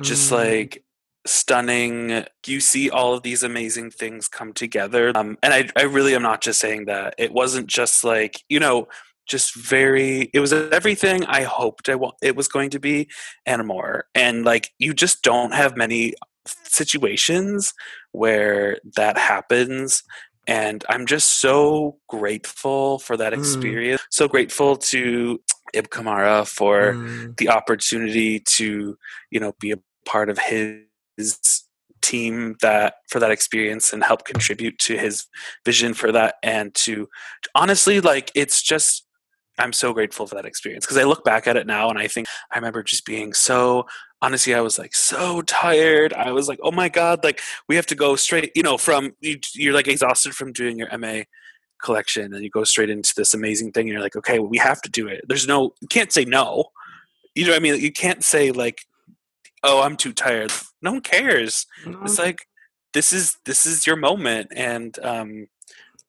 just mm. like stunning. You see all of these amazing things come together. Um, and I, I really am not just saying that. It wasn't just like, you know, just very it was everything i hoped I, it was going to be and more and like you just don't have many situations where that happens and i'm just so grateful for that mm. experience mm. so grateful to Ib Kamara for mm. the opportunity to, you know, be a part of his team that for that experience and help contribute to his vision for that. And to honestly like it's just I'm so grateful for that experience. Because I look back at it now and I think I remember just being so honestly I was like so tired. I was like, "Oh my god, like we have to go straight, you know, from you, are like exhausted from doing your MA collection and you go straight into this amazing thing and you're like okay well, we have to do it. There's no you can't say no. You know what i mean? You can't say like oh i'm too tired no one cares mm-hmm. it's like this is this is your moment and um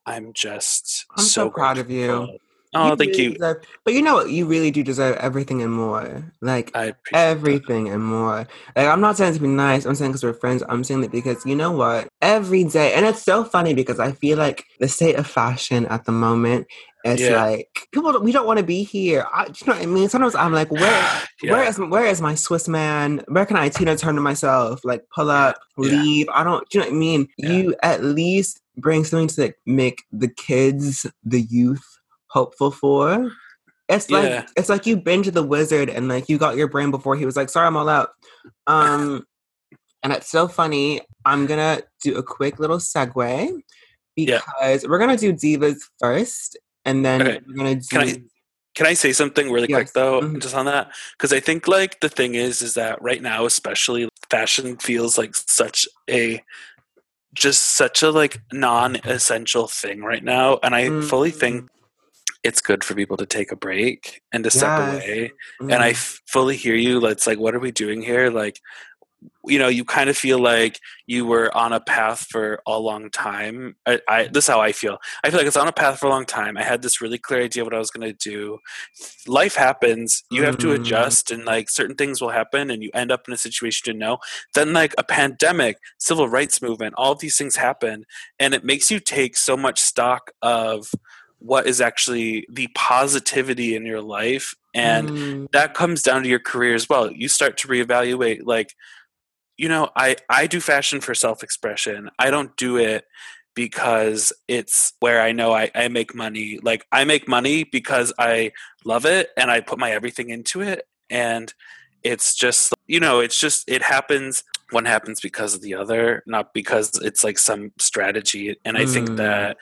i'm just i'm so, so proud of you Oh, you thank really you. Deserve, but you know what? You really do deserve everything and more. Like everything that. and more. Like I'm not saying to be nice. I'm saying because we're friends. I'm saying that because you know what? Every day, and it's so funny because I feel like the state of fashion at the moment it's yeah. like people. We don't want to be here. I, you know what I mean? Sometimes I'm like, where, yeah. where is, where is my Swiss man? Where can I Tina turn to myself? Like pull up, yeah. leave. I don't. You know what I mean? You at least bring something to like, make the kids, the youth hopeful for. It's like it's like you been to the wizard and like you got your brain before he was like, sorry, I'm all out. Um and it's so funny. I'm gonna do a quick little segue because yeah. we're gonna do divas first and then okay. we're gonna do can I, can I say something really yes. quick though, mm-hmm. just on that? Because I think like the thing is, is that right now, especially fashion feels like such a just such a like non-essential thing right now and i mm-hmm. fully think it's good for people to take a break and to step away. Mm. And I mm-hmm. fully hear you. It's like, what are we doing here? Like, you know, you kind of feel like you were on a path for a long time. I, I, this is how I feel. I feel like it's on a path for a long time. I had this really clear idea of what I was going to do. Life happens. You have to mm-hmm. adjust, and like certain things will happen, and you end up in a situation to know. Then, like a pandemic, civil rights movement, all these things happen, and it makes you take so much stock of what is actually the positivity in your life and mm. that comes down to your career as well you start to reevaluate like you know i i do fashion for self-expression i don't do it because it's where i know I, I make money like i make money because i love it and i put my everything into it and it's just you know it's just it happens one happens because of the other not because it's like some strategy and i mm. think that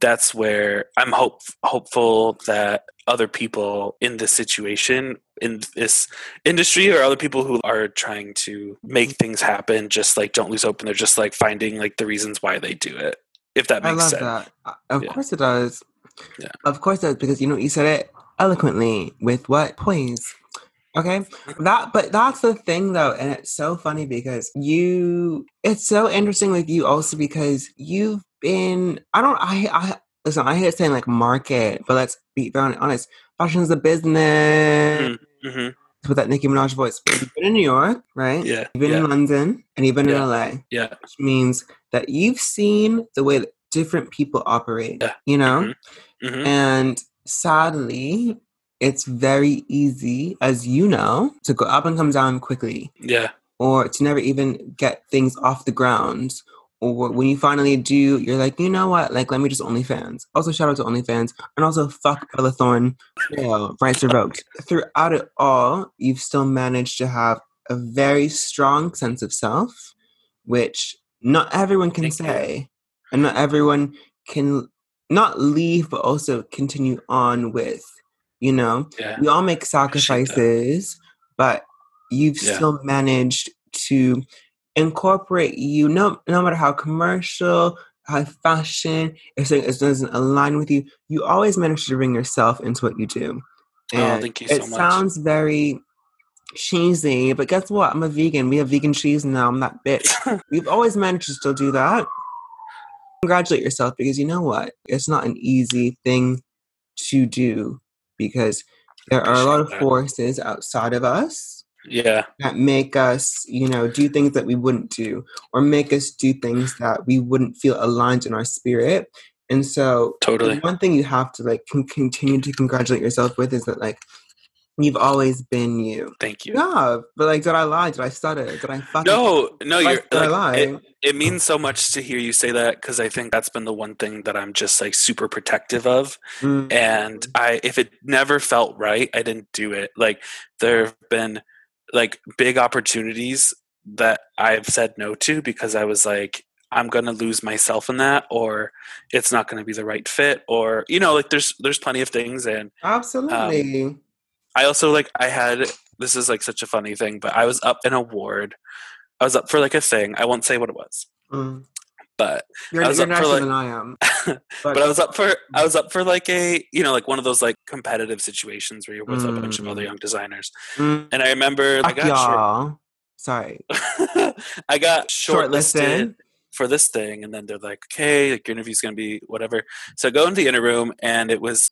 that's where I'm hope hopeful that other people in this situation in this industry or other people who are trying to make mm-hmm. things happen just like don't lose hope and they're just like finding like the reasons why they do it if that makes sense that. of yeah. course it does yeah. of course it does because you know you said it eloquently with what poise Okay. That but that's the thing though, and it's so funny because you it's so interesting with you also because you've been I don't I I listen, I hate saying like market, but let's be very honest. Fashion is a business. Mm-hmm. mm-hmm. With that Nicki Minaj voice. You've been in New York, right? Yeah. You've been yeah. in London and you've been yeah. in LA. Yeah. Which means that you've seen the way that different people operate. Yeah. You know? Mm-hmm. Mm-hmm. And sadly, it's very easy, as you know, to go up and come down quickly. Yeah. Or to never even get things off the ground. Or when you finally do, you're like, you know what? Like, let me just OnlyFans. Also, shout out to OnlyFans. And also, fuck Bella Thorne. Yeah, rights revoked. Throughout it all, you've still managed to have a very strong sense of self, which not everyone can Thank say. You. And not everyone can not leave, but also continue on with you know yeah. we all make sacrifices but you've yeah. still managed to incorporate you no no matter how commercial how fashion if it doesn't align with you you always manage to bring yourself into what you do. Oh, and oh, thank you so it much. sounds very cheesy but guess what? I'm a vegan. We have vegan cheese now. I'm that bitch. We've always managed to still do that. Congratulate yourself because you know what? It's not an easy thing to do because there are a lot of forces outside of us yeah that make us you know do things that we wouldn't do or make us do things that we wouldn't feel aligned in our spirit and so totally one thing you have to like con- continue to congratulate yourself with is that like You've always been you. Thank you. Yeah, but like, did I lie? Did I stutter? Did I fucking? No, no, you're. Did I lie? It, it means so much to hear you say that because I think that's been the one thing that I'm just like super protective of. Mm. And I, if it never felt right, I didn't do it. Like there have been like big opportunities that I've said no to because I was like, I'm gonna lose myself in that, or it's not gonna be the right fit, or you know, like there's there's plenty of things, and absolutely. Um, I also like I had this is like such a funny thing, but I was up in a ward. I was up for like a thing. I won't say what it was. Mm. But you're, I was you're up for like, than I am. But, but, I was up for I was up for like a you know like one of those like competitive situations where you're with mm. a bunch of other mm. young designers. Mm. And I remember Fuck I got y'all. Short, Sorry, I got shortlisted. shortlisted for this thing and then they're like okay like your interview's gonna be whatever so I go into the inner room and it was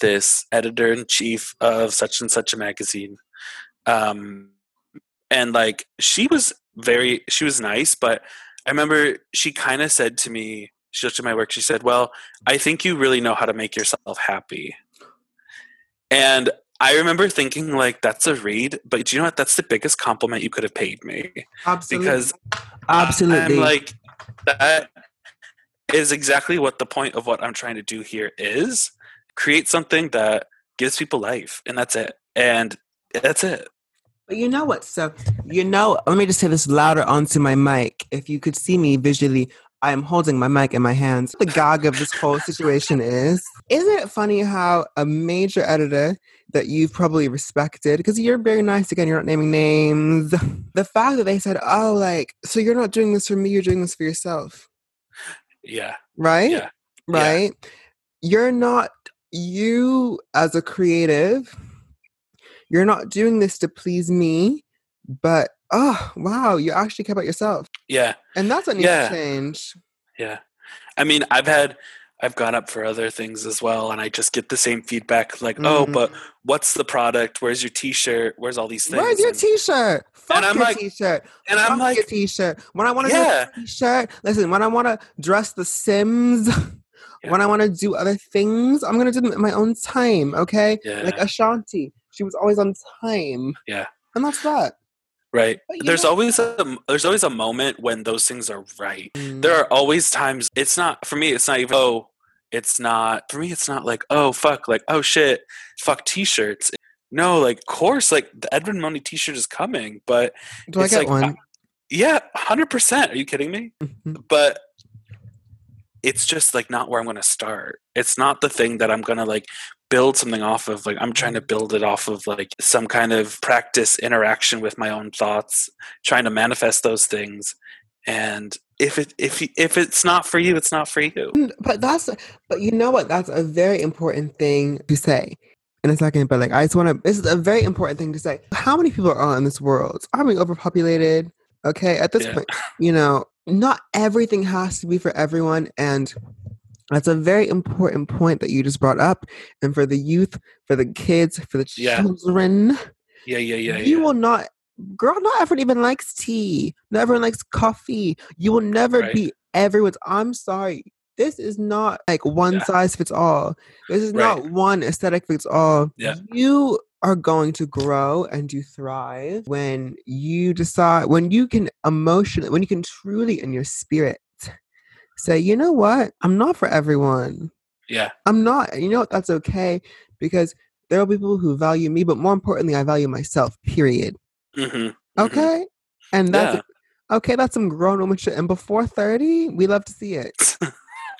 this editor in chief of such and such a magazine. Um, and like she was very, she was nice, but I remember she kind of said to me, she looked at my work, she said, Well, I think you really know how to make yourself happy. And I remember thinking like that's a read, but do you know what? That's the biggest compliment you could have paid me. Absolutely. Because absolutely, I'm like that is exactly what the point of what I'm trying to do here is create something that gives people life, and that's it. And that's it. But you know what? So, you know, let me just say this louder onto my mic. If you could see me visually, I am holding my mic in my hands. The gag of this whole situation is Isn't it funny how a major editor that you've probably respected, because you're very nice again, you're not naming names, the fact that they said, Oh, like, so you're not doing this for me, you're doing this for yourself. Yeah. Right? Yeah. Right? Yeah. You're not you as a creative, you're not doing this to please me, but oh wow, you actually care about yourself. Yeah. And that's what needs yeah. to change. Yeah. I mean, I've had I've gone up for other things as well, and I just get the same feedback like, mm. "Oh, but what's the product? Where's your T-shirt? Where's all these things?" Where's your T-shirt? Fuck and I'm your like, T-shirt. And I'm Fuck like, your T-shirt. When I want to yeah. do a T-shirt, listen. When I want to dress the Sims, Yeah. When I want to do other things, I'm gonna do them at my own time. Okay, yeah. like Ashanti, she was always on time. Yeah, and that's that. Right. There's know. always a there's always a moment when those things are right. Mm. There are always times. It's not for me. It's not even oh. It's not for me. It's not like oh fuck like oh shit fuck t-shirts. No, like of course like the Edwin Mohney t-shirt is coming, but do I get like, one? I, yeah, hundred percent. Are you kidding me? Mm-hmm. But it's just like not where I'm going to start. It's not the thing that I'm going to like build something off of. Like I'm trying to mm-hmm. build it off of like some kind of practice interaction with my own thoughts, trying to manifest those things. And if it if if it's not for you, it's not for you. But that's but you know what? That's a very important thing to say. in a second, but like I just want to. This is a very important thing to say. How many people are in this world? Are we overpopulated? Okay, at this yeah. point, you know, not everything has to be for everyone, and that's a very important point that you just brought up. And for the youth, for the kids, for the yeah. children, yeah, yeah, yeah, you yeah. will not girl, not everyone even likes tea. Not everyone likes coffee. You will never right. be everyone's. I'm sorry. This is not like one yeah. size fits all. This is right. not one aesthetic fits all. Yeah. You are going to grow and you thrive when you decide, when you can emotionally, when you can truly in your spirit say, you know what? I'm not for everyone. Yeah. I'm not. You know what? That's okay because there are people who value me, but more importantly, I value myself, period. Mm-hmm. mm-hmm. Okay. Mm-hmm. And that's yeah. okay. That's some grown woman shit. And before 30, we love to see it.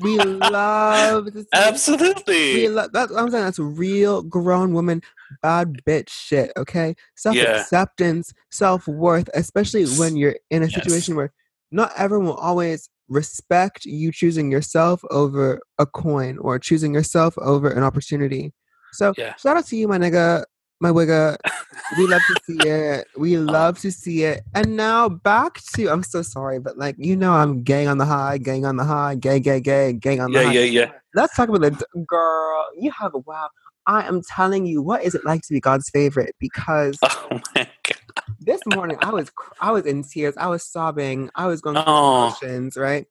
we love to see Absolutely. It. We lo- that's what I'm saying. That's real grown woman, bad bitch shit. Okay. Self acceptance, yeah. self worth, especially when you're in a situation where not everyone will always respect you choosing yourself over a coin or choosing yourself over an opportunity. So yeah. shout out to you, my nigga my wigger. we love to see it. We love to see it. And now back to I'm so sorry, but like you know I'm gang on the high, gang on the high, gay, gay, gay, gang on the yeah, high. Yeah, yeah, yeah. Let's talk about the girl. You have a wow. I am telling you, what is it like to be God's favorite? Because oh my god. This morning I was I was in tears. I was sobbing. I was going through oh. emotions, right?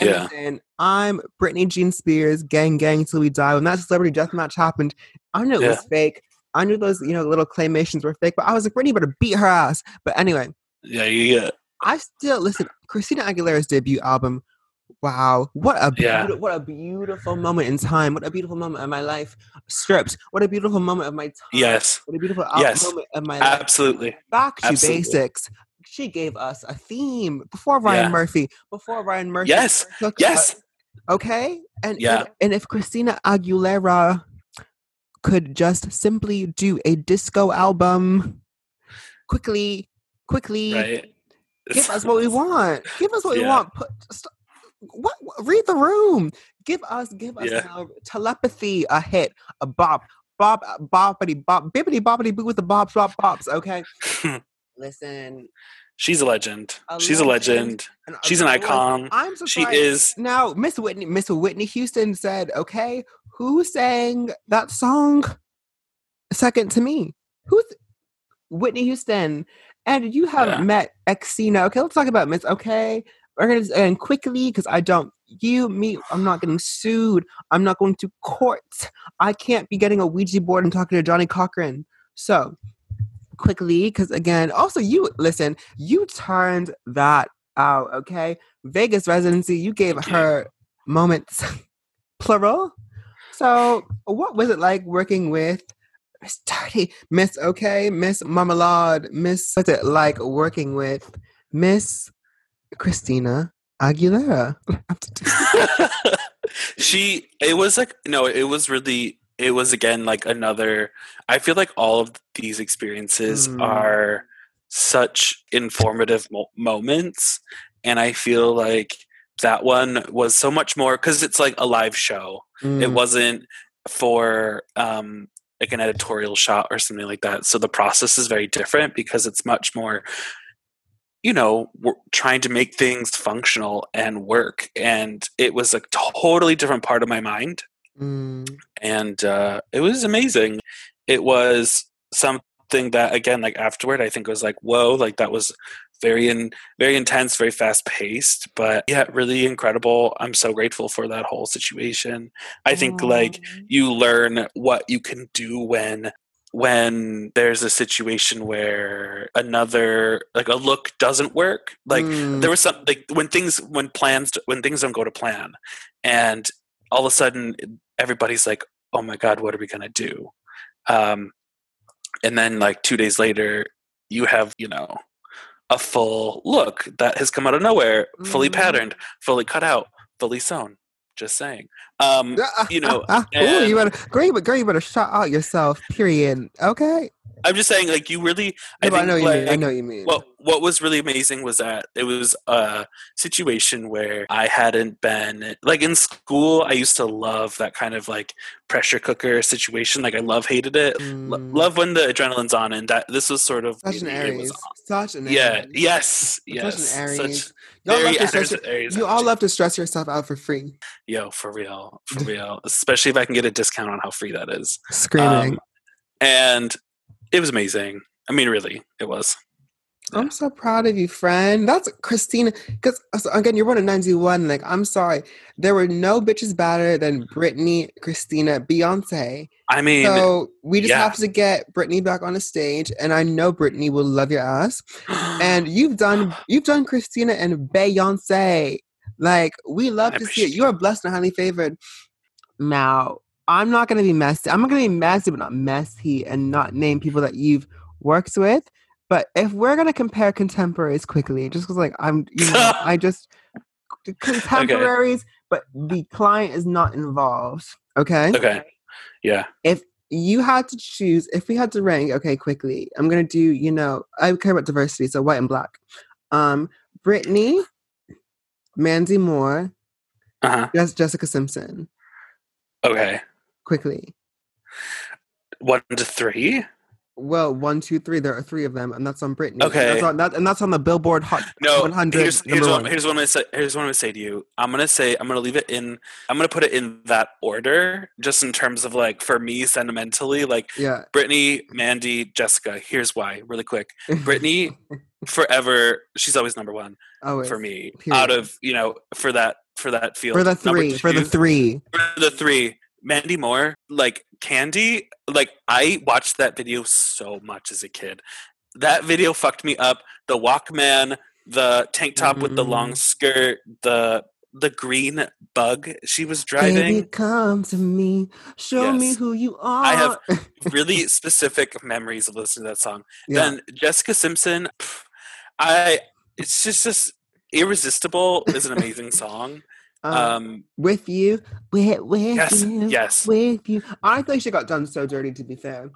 And yeah. then I'm Britney Jean Spears, gang gang till we die. When that celebrity death match happened, I knew it yeah. was fake. I knew those, you know, little claymations were fake, but I was like, Britney better beat her ass. But anyway. Yeah, yeah. I still listen, Christina Aguilera's debut album. Wow, what a yeah. what a beautiful moment in time. What a beautiful moment of my life. Strips. What a beautiful moment of my time. Yes. What a beautiful yes. moment of my life. Absolutely. Back to Absolutely. basics. She gave us a theme before Ryan yeah. Murphy. Before Ryan Murphy. Yes. Yes. okay. And, yeah. and and if Christina Aguilera could just simply do a disco album quickly, quickly. Right. Give us what we want. Give us what yeah. we want. Put, st- what, Read the room. Give us, give us yeah. telepathy, a hit, a bop, bop, uh, boppity, bop, bippity, boppity, boo with the bops, bop, bops. Okay. Listen, She's a legend. A She's legend. a legend. She's an icon. I'm surprised. She is now. Miss Whitney. Miss Whitney Houston said, "Okay, who sang that song second to me? Who's Whitney Houston? And you have yeah. met Xena. Okay, let's talk about Miss. Okay, we're gonna and quickly because I don't. You, me, I'm not getting sued. I'm not going to court. I can't be getting a Ouija board and talking to Johnnie Cochran. So quickly, because again, also you listen. You turned that out. Okay, Vegas residency. You gave her moments, plural so, what was it like working with Miss Dirty, Miss Okay, Miss Marmalade, Miss? What's it like working with Miss Christina Aguilera? she, it was like no, it was really, it was again like another. I feel like all of these experiences mm. are such informative mo- moments, and I feel like that one was so much more because it's like a live show. Mm. It wasn't for um, like an editorial shot or something like that. So the process is very different because it's much more, you know, trying to make things functional and work. And it was a totally different part of my mind. Mm. And uh, it was amazing. It was something that, again, like afterward, I think it was like, whoa, like that was very in very intense very fast paced but yeah really incredible i'm so grateful for that whole situation i think Aww. like you learn what you can do when when there's a situation where another like a look doesn't work like mm. there was some like when things when plans when things don't go to plan and all of a sudden everybody's like oh my god what are we going to do um and then like 2 days later you have you know a full look that has come out of nowhere, fully patterned, fully cut out, fully sewn. Just saying. Um, you know, and, Ooh, you better, girl, you better, girl, you better shout out yourself. Period. Okay. I'm just saying, like you really. No, I, think, I know you like, mean. I know what you mean. What What was really amazing was that it was a situation where I hadn't been like in school. I used to love that kind of like pressure cooker situation. Like I love hated it. Mm. love when the adrenaline's on, and that this was sort of such an really- it was Aries. Such an area. Yeah. Aries. Yes. Yes. Such an Aries. Such You all, very love to stress, you all love to stress yourself out for free. Yo, for real, for real. Especially if I can get a discount on how free that is. Screaming. Um, and it was amazing. I mean, really, it was. I'm so proud of you, friend. That's Christina. Because uh, again, you're born in '91. Like, I'm sorry, there were no bitches better than Britney, Christina, Beyonce. I mean, So we just yeah. have to get Britney back on the stage, and I know Britney will love your ass. And you've done, you've done Christina and Beyonce. Like, we love I to see it. You are blessed and highly favored. Now, I'm not gonna be messy. I'm not gonna be messy, but not messy, and not name people that you've worked with. But if we're gonna compare contemporaries quickly, just because like I'm, you know, I just contemporaries, but the client is not involved. Okay. okay, yeah, If you had to choose, if we had to rank, okay, quickly, I'm gonna do. You know, I care about diversity, so white and black. Um, Britney, Mandy Moore, uh huh. Jes- Jessica Simpson. Okay, Quickly. one to three. Well, one, two, three. There are three of them, and that's on Britney. Okay. that's on, that, and that's on the Billboard Hot No, 100. here's here's what, one. here's what I'm gonna say. Here's what I'm gonna say to you. I'm gonna say I'm gonna leave it in. I'm gonna put it in that order, just in terms of like for me sentimentally, like Yeah. Britney, Mandy, Jessica. Here's why, really quick. Britney, forever. She's always number one Always. for me. Period. Out of you know for that for that field. For the three. For the three. for the three. Mandy Moore, like Candy, like I watched that video so much as a kid. That video fucked me up. The Walkman, the tank top with the long Mm. skirt, the the green bug she was driving. Baby, come to me. Show me who you are. I have really specific memories of listening to that song. yeah. Then Jessica Simpson, I it's just just irresistible is an amazing song. Um, Um, with you, with with yes, you, yes. with you. I think she got done so dirty. To be fair,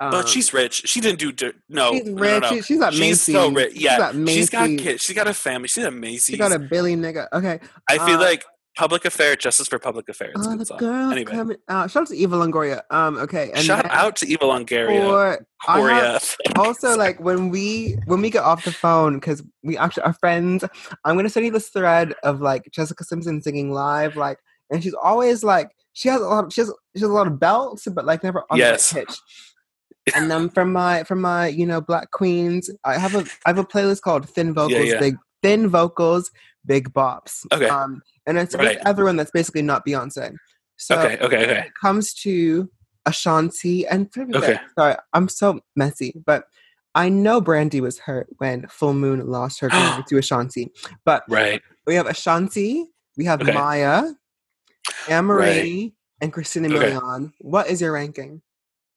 um, But she's rich. She didn't do. dirt. No, she's no, no, rich. no. She- she's got She's Macy's. so rich. She's Yeah, got she's got kids. She's got a family. She's a Macy's. She got a Billy nigga. Okay, I feel uh, like public affair, justice for public Affairs. Good the girls Anyway, coming out. Shout out to Eva Longoria. Um, okay, and shout out to Eva Longoria, have- also like when we when we get off the phone because we actually are friends i'm gonna send you this thread of like jessica simpson singing live like and she's always like she has a lot of, she has, she has a lot of belts but like never on Yes. the pitch and then from my from my you know black queens i have a i have a playlist called thin vocals yeah. big thin vocals big bops Okay. um and it's Right. with everyone that's basically not beyonce so okay, okay, when okay. it comes to Ashanti and Okay. sorry, I'm so messy, but I know Brandy was hurt when Full Moon lost her to Ashanti. But Right. we have Ashanti, we have Okay. Maya, Amerie, Right. and Christina Okay. Milian. What is your ranking?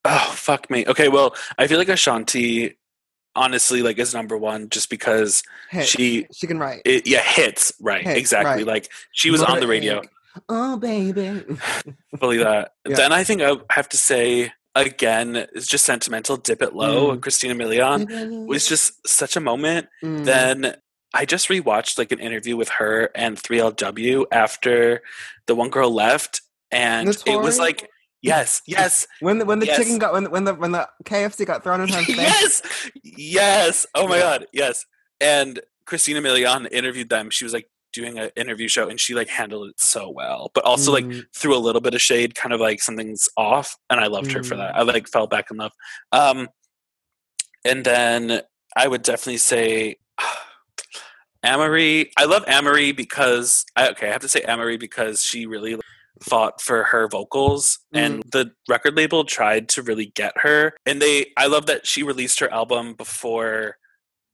Oh fuck me. Okay, well, I feel like Ashanti, honestly, like is number one just because Hit. she, she can write. it, yeah, hits right, exactly. right. Like she was on the radio. Egg. Oh baby. Believe that. Yeah. Then I think I have to say again, it's just sentimental. Dip it low. Mm. Christina Milian was just such a moment. Mm. Then I just rewatched like an interview with her and 3LW after the one girl left, and it was like, yes, yes, when the when the Yes. chicken got when the, when the when the KFC got thrown in her face. yes, yes. Oh my god, yes. And Christina Milian interviewed them. She was like doing an interview show, and she like handled it so well, but also like Mm. threw a little bit of shade, kind of like something's off, and I loved her for that. Mm. I like fell back in love. Um, and then I would definitely say Amerie. I love Amerie because I, okay, I have to say Amerie because she really fought for her vocals and the record label tried to really get her and they i love that she released her album before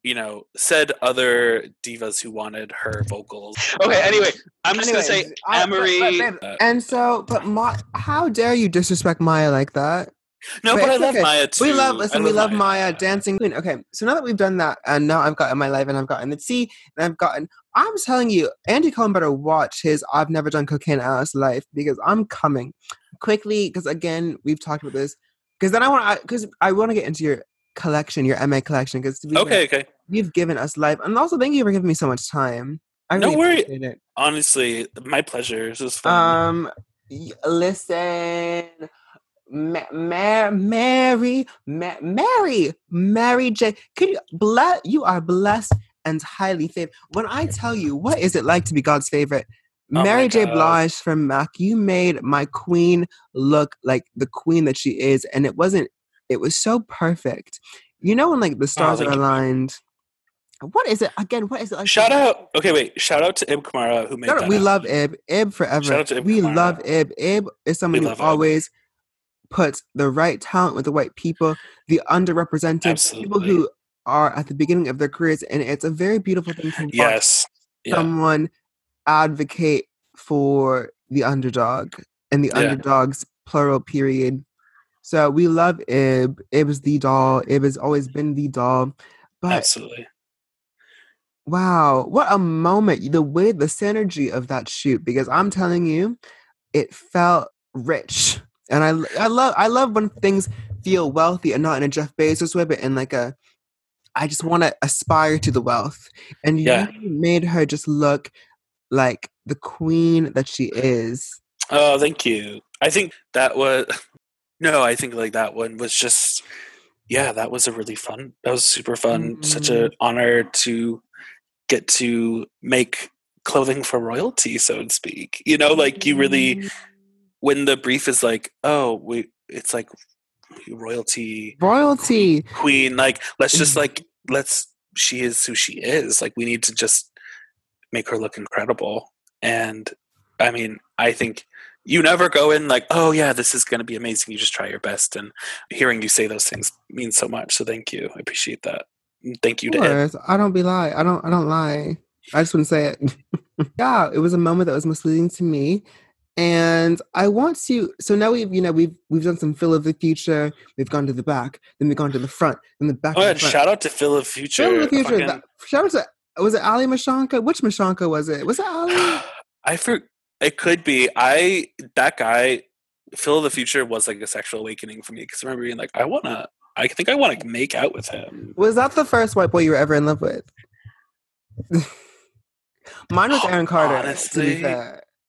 you know said other divas who wanted her vocals okay anyway i'm just gonna say Anyways, I- but- Amerie. but, uh, and so, but Ma- how dare you disrespect Maya like that? no but but, i love okay. maya too We love, I listen, we love Maya, dancing queen. Okay, so now that we've done that, and now I've gotten my life, and I've gotten the T, and I've gotten. I'm telling you, Andy Cohen better watch his "I've never done cocaine ass" life because I'm coming quickly. Because again, we've talked about this. because then I want because I want to get into your collection, your MA collection, because okay, okay, you've given us life, and also thank you for giving me so much time. I no really worry. Honestly, my pleasure. This was fun. Um, listen, Ma- Ma- Mary, Ma- Mary, Mary J. Could you bless? You are blessed and highly favored. When I tell you, what is it like to be God's favorite? Oh Mary J. Blige from Mac, you made my queen look like the queen that she is, and it wasn't. It was so perfect. You know when like the stars oh, are aligned. What is it again? What is it like? Shout out. Okay, wait. Shout out to Ib Kamara who made that. We love Ib. Ib forever. Shout out to Ib we Kamara. love Ib. Ib is someone who always puts the right talent with the right people, the underrepresented Absolutely. people who are at the beginning of their careers, and it's a very beautiful thing to watch yes. Yeah. someone advocate for the underdog and the yeah. underdogs plural period. So we love Ib. Ib is the doll. Ib has always been the doll. But Absolutely. Wow, what a moment. The way the synergy of that shoot, because I'm telling you, it felt rich. And I I love I love when things feel wealthy and not in a Jeff Bezos way, but in like a I just want to aspire to the wealth. And yeah. you made her just look like the queen that she is. Oh, thank you. I think that was no, I think like that one was just yeah, that was a really fun. That was super fun. Mm-hmm. Such an honor to get to make clothing for royalty, so to speak. You know, like you really mm. when the brief is like, oh, we it's like royalty royalty. queen like let's just mm. like let's she is who she is. Like we need to just make her look incredible. And i mean i think you never go in like oh yeah this is going to be amazing. You just try your best. And hearing you say those things means so much. So thank you. I appreciate that. Mm, thank you to i don't be lie. I don't i don't lie. I just wouldn't say it. Yeah it was a moment that was misleading to me and I want to. So now we've, you know, we've we've done some Phil of the Future. We've gone to the back, then we've gone to the front, then the back. Oh, yeah, shout out to Phil of the Future. Phil of the Future. Fucking... shout out to was it Ali Mashanka? Which Mashanka was it? Was it Ali? I for it could be. I that guy, Phil of the Future, was like a sexual awakening for me because I remember being like, I wanna. I think I want to make out with him. Was that the first white boy you were ever in love with? Mine was oh, Aaron Carter. Honestly,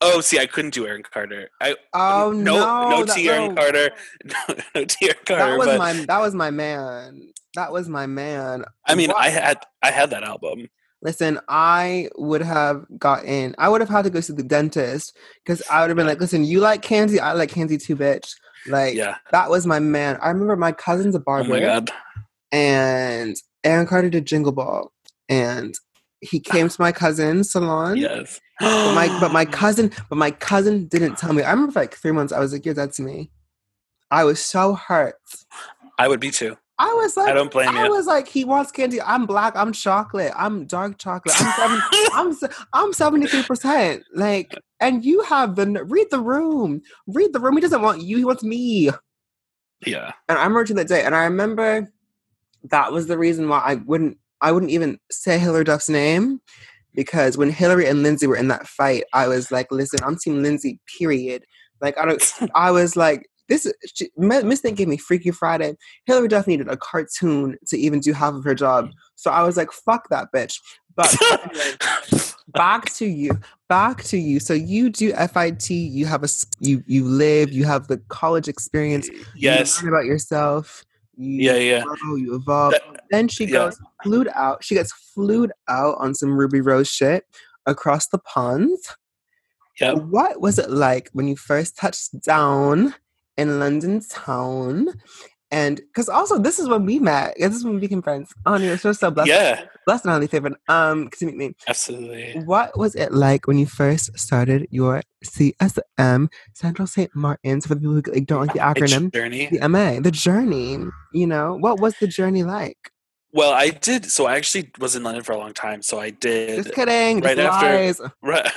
Oh, see, I couldn't do Aaron Carter. I oh no, no, no, T. Aaron no. Carter, no, no T. Aaron Carter. That was but, my that was my man. That was my man. I mean, what? I had I had that album. Listen, I would have gotten. I would have had to go to the dentist because I would have been like, "Listen, you like candy, I like candy too, bitch." Like, yeah, that was my man. I remember my cousin's a barber. Oh my god! And Aaron Carter did Jingle Ball, and he came to my cousin's salon. Yes. But my but my cousin but my cousin didn't tell me. I remember for like three months I was like, "You're dead to me." I was so hurt. I would be too. I was like, I don't blame I you. I was like, he wants candy. I'm black. I'm chocolate. I'm dark chocolate. I'm seven, I'm I'm seventy three percent. Like, and you have the read the room. Read the room. He doesn't want you. He wants me. Yeah. And I am remember that day, and I remember that was the reason why I wouldn't I wouldn't even say Hilary Duff's name because when Hilary and Lindsay were in that fight, I was like, listen, I'm Team Lindsay, period. Like, I don't, I was like, this she, Miss Thing gave me Freaky Friday. Hilary Duff needed a cartoon to even do half of her job. So I was like, fuck that bitch. But back to you. Back to you. So you do FIT. You have a you you live. You have the college experience. Yes. You learn about yourself. You yeah, yeah. Grow, you evolve. That, then she goes yeah. flued out. She gets flued out on some Ruby Rose shit across the pond. Yeah. What was it like when you first touched down in London town and because also this is when we met. This is when we became friends. Oh, you're so so blessed. Yeah, blessed and highly favored. Um, to meet me. Absolutely. What was it like when you first started your CSM Central St. Martin's? For the people who like, don't like the acronym, the journey, the MA, the journey. You know, what was the journey like? Well, I did. So I actually was in London for a long time. So I did. Just kidding. Right just after. Lies. Right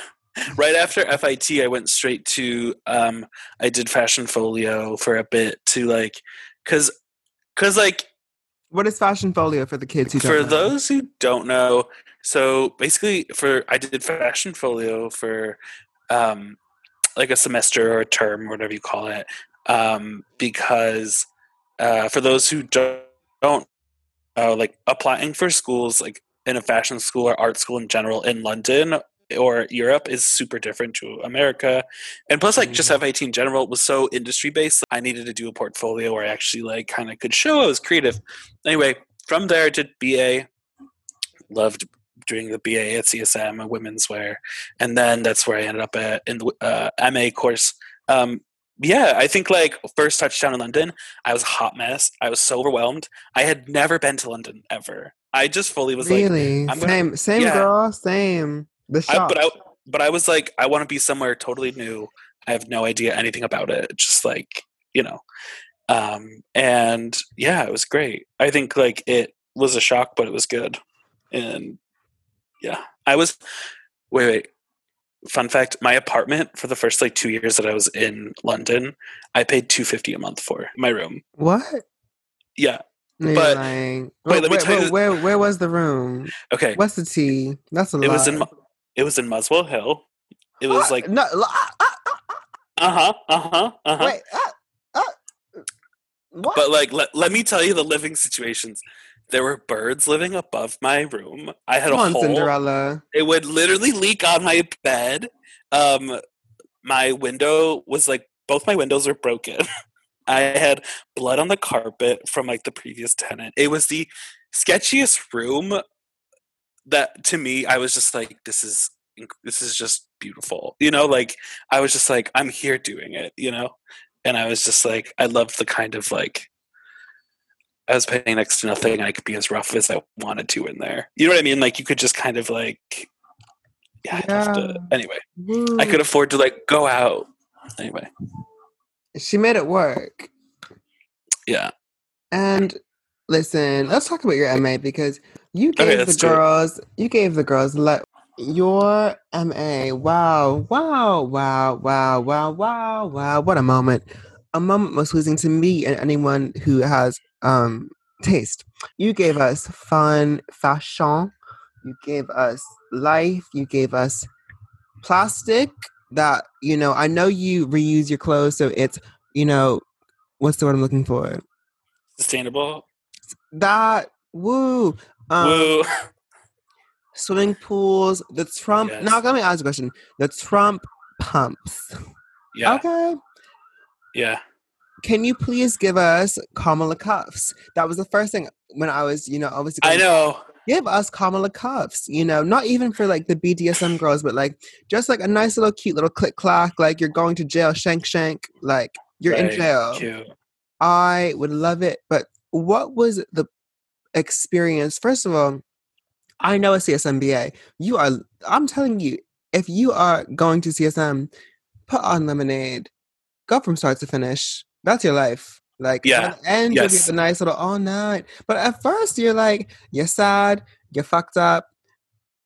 right after FIT, I went straight to um, I did Fashion Folio for a bit to like because because like what is fashion folio for the kids who for know? those who don't know so basically for i did fashion folio for um like a semester or a term or whatever you call it um because uh, for those who don't, don't uh, like applying for schools like in a fashion school or art school in general in London or Europe is super different to America. And plus like just FIT in general was so industry based. I needed to do a portfolio where I actually like kind of could show I was creative. Anyway, from there I did BA. Loved doing the BA at CSM, a women's wear. And then that's where I ended up at in the uh, MA course. Um, yeah, I think like first touchdown in London, I was a hot mess. I was so overwhelmed. I had never been to London ever. I just fully was really? like, same, gonna, same yeah. girl, same. The I, but I, but I was like, I want to be somewhere totally new. I have no idea anything about it. Just like you know, um, and yeah, it was great. I think like it was a shock, but it was good. And yeah, I was. Wait, wait fun fact my apartment for the first like two years that i was in london i paid 250 a month for my room. What? Yeah. But wait, wait, let me where, tell you where, where was the room? Okay. What's the tea? That's a it lot. was in it was in muswell hill. It was like no uh, uh, uh-huh uh-huh uh-huh. Wait uh, uh, what? but like let, let me tell you the living situations there were birds living above my room. I had Come a on, hole. Cinderella. It would literally leak on my bed. Um, my window was like both my windows were broken. I had blood on the carpet from like the previous tenant. It was the sketchiest room that to me I was just like this is this is just beautiful. You know, like I was just like I'm here doing it, you know? And I was just like I loved the kind of like I was paying next to nothing I could be as rough as I wanted to in there. You know what I mean? Like you could just kind of like yeah, yeah. To, anyway. Woo. I could afford to like go out. Anyway. She made it work. Yeah. And listen, let's talk about your MA because you gave okay, the girls true. you gave the girls your MA. Wow, wow, wow, wow, wow, wow, wow. What a moment. A moment most pleasing to me and anyone who has um, taste. You gave us fun fashion. You gave us life. You gave us plastic that, you know, I know you reuse your clothes. So it's, you know, what's the word I'm looking for? Sustainable. That, woo. Um, woo. Swimming pools, the Trump. Yes. Now, let me ask a question. The Trump pumps. Yeah. Okay. Yeah. Can you please give us Kamala cuffs? That was the first thing when I was, you know, obviously. I know. Give us Kamala cuffs, you know, not even for like the BDSM girls, but like just like a nice little cute little click clack, like you're going to jail, shank shank, like you're right. in jail. Cute. I would love it. But what was the experience? First of all, I know a CSMBA. You are, I'm telling you, if you are going to CSM, put on lemonade, go from start to finish that's your life. Like yeah, and yes. you get the nice little all night. But at first you're like, you're sad, you're fucked up,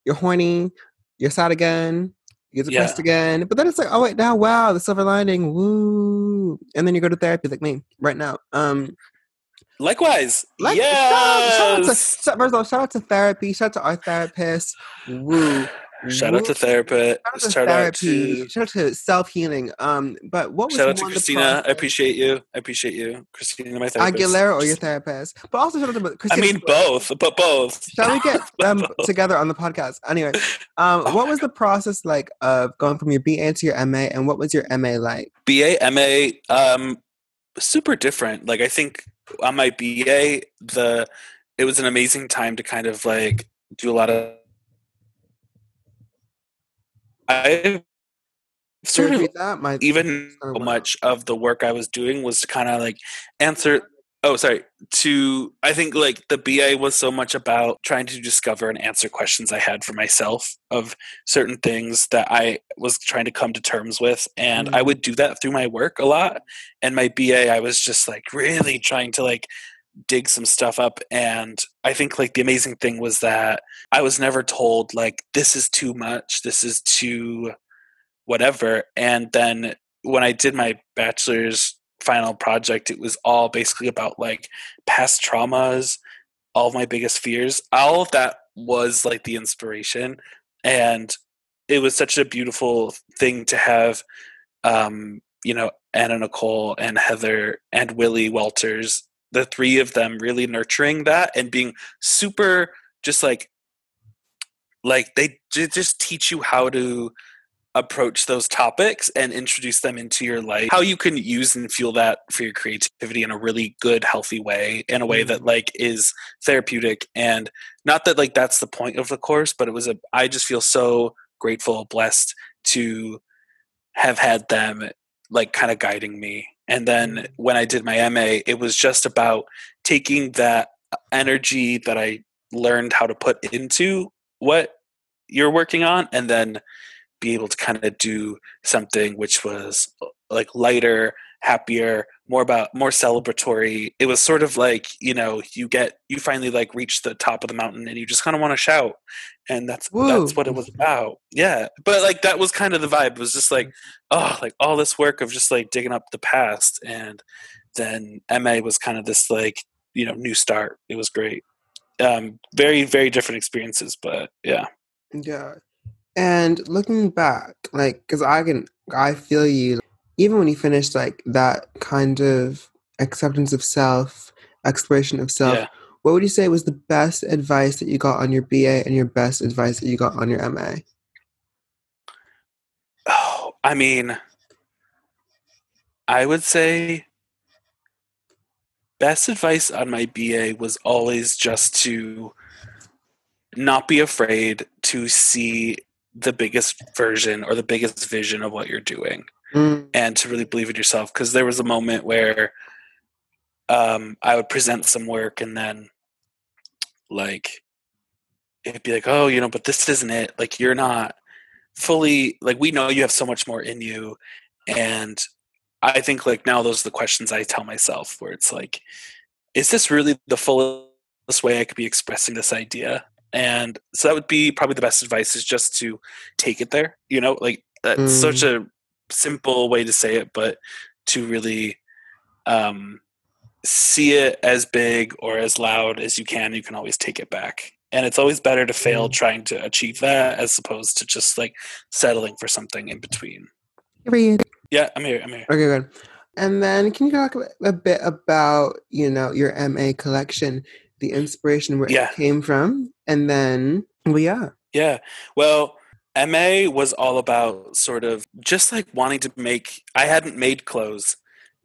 you're horny, you're sad again, you're depressed yeah. again. But then it's like, oh wait, now wow, the silver lining, woo. And then you go to therapy like me right now. Um Likewise. Like, yes. Shout out, shout out to, first of all, shout out to therapy. Shout out to our therapist. Woo. Shout out to therapist. Shout, out to out to self healing. Um, but what was shout out to Christina? I appreciate you. I appreciate you, Christina, my therapist. Aguilera or your therapist, but also shout out to Christina. I mean both, but both. Shall we get them together on the podcast? Anyway, um, oh what was God. the process like of going from your BA to your MA, and what was your MA like? BA, MA, um, super different. Like I think on my BA, the it was an amazing time to kind of like do a lot of I sort of that my even so much of the work I was doing was to kind of like answer. Oh, sorry. To I think like the BA was so much about trying to discover and answer questions I had for myself of certain things that I was trying to come to terms with, and mm-hmm. I would do that through my work a lot. And my BA, I was just like really trying to like dig some stuff up and i think like the amazing thing was that i was never told like this is too much this is too whatever and then when i did my bachelor's final project it was all basically about like past traumas all my biggest fears all of that was like the inspiration and it was such a beautiful thing to have um you know anna nicole and heather and willie walters the three of them really nurturing that and being super just like like they just teach you how to approach those topics and introduce them into your life. How you can use and fuel that for your creativity in a really good healthy way in a way that mm-hmm. like is therapeutic. And not that like that's the point of the course but it was a i just feel so grateful blessed to have had them like kind of guiding me and then mm-hmm. when i did my ma it was just about taking that energy that i learned how to put into what you're working on and then be able to kind of do something which was like lighter happier more about more celebratory. It was sort of like you know you get you finally like reach the top of the mountain and you just kind of want to shout. And that's Woo. that's what it was about. Yeah. But like that was kind of the vibe. It was just like oh like all this work of just like digging up the past. And then ma was kind of this like you know new start. It was great. Um very very different experiences but yeah. Yeah. And looking back, like, because I can, I feel you, even when you finished like that kind of acceptance of self, exploration of self, yeah. what would you say was the best advice that you got on your BA and your best advice that you got on your MA? Oh, I mean, I would say best advice on my BA was always just to not be afraid to see the biggest version or the biggest vision of what you're doing mm. and to really believe in yourself because there was a moment where um, i would present some work and then like it'd be like oh you know but this isn't it like you're not fully like we know you have so much more in you and i think like now those are the questions i tell myself where it's like is this really the fullest way i could be expressing this idea and so that would be probably the best advice is just to take it there you know like that's mm. such a simple way to say it but to really um, see it as big or as loud as you can you can always take it back. And it's always better to fail mm. trying to achieve that as opposed to just like settling for something in between. Yeah i'm here i'm here. Okay good. And then can you talk a bit about you know your ma collection the inspiration where yeah. it came from? And then well yeah. Yeah. Well ma was all about sort of just like wanting to make i hadn't made clothes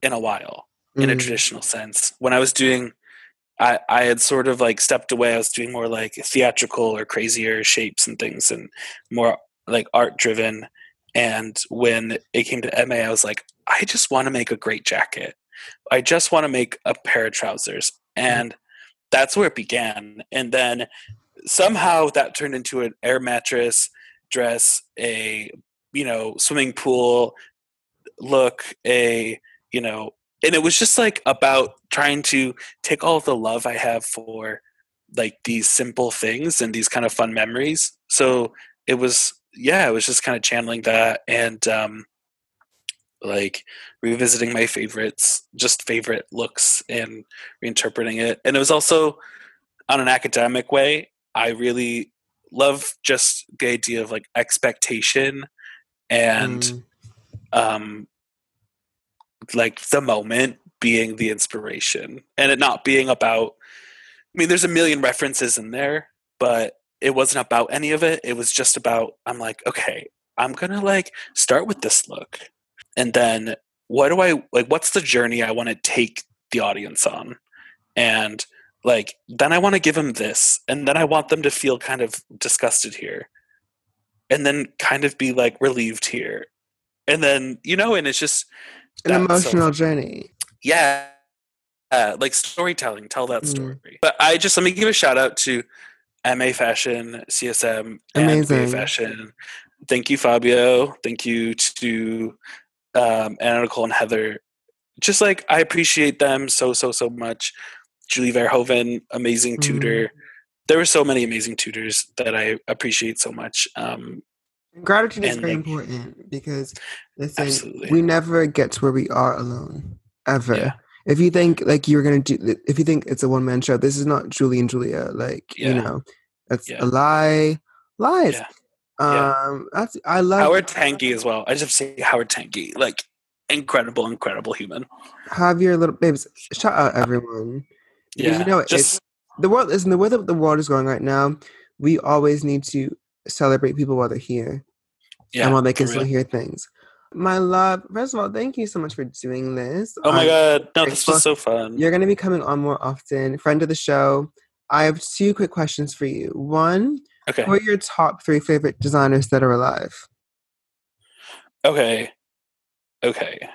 in a while mm. in a mm. traditional sense when i was doing I, I had sort of like stepped away. I was doing more like theatrical or crazier shapes and things and more like art driven. And when it came to MA, I was like, I just want to make a great jacket. I just want to make a pair of trousers. Mm. And that's where it began. And then somehow that turned into an air mattress dress, a you know swimming pool look, a you know, and it was just like about trying to take all the love I have for like these simple things and these kind of fun memories. So it was yeah, it was just kind of channeling that and um like revisiting my favorites, just favorite looks and reinterpreting it. And it was also on an academic way. I really love just the idea of like expectation and mm. um like the moment being the inspiration and it not being about I mean there's a million references in there, but it wasn't about any of it. It was just about I'm like, okay, I'm gonna like start with this look and then what do I like what's the journey I want to take the audience on? And like then I want to give them this and then I want them to feel kind of disgusted here. And then kind of be like relieved here. And then, you know, and it's just an emotional so, journey. Yeah. Uh, like storytelling, tell that mm. story. Mm. But I just let me give a shout out to MA Fashion, CSM, Amazing. and MA Fashion. Thank you, Fabio. Thank you to um, Anna Nicole and Heather. Just like I appreciate them so so so much. Julie Verhoeven, amazing tutor. Mm. There were so many amazing tutors that I appreciate so much. Um, Gratitude is very like, important because listen, absolutely. we never get to where we are alone ever. Yeah. If you think like you're gonna do, if you think it's a one man show, this is not Julie and Julia. Like yeah. you know, that's yeah. a lie. Lies. Um, that's I love Howard Tangye as well. I just have to say Howard Tangye, Like incredible, incredible human. Have your little babes. Shout out everyone. Yeah, you know just it's the world is in the way that the world is going right now. We always need to celebrate people while they're here yeah, and while they can still hear things. My love, first of all, thank you so much for doing this. Oh my I'm god, no, this was so fun. You're going to be coming on more often. Friend of the show. I have two quick questions for you. One, Okay, who are your top three favorite designers that are alive? okay, okay,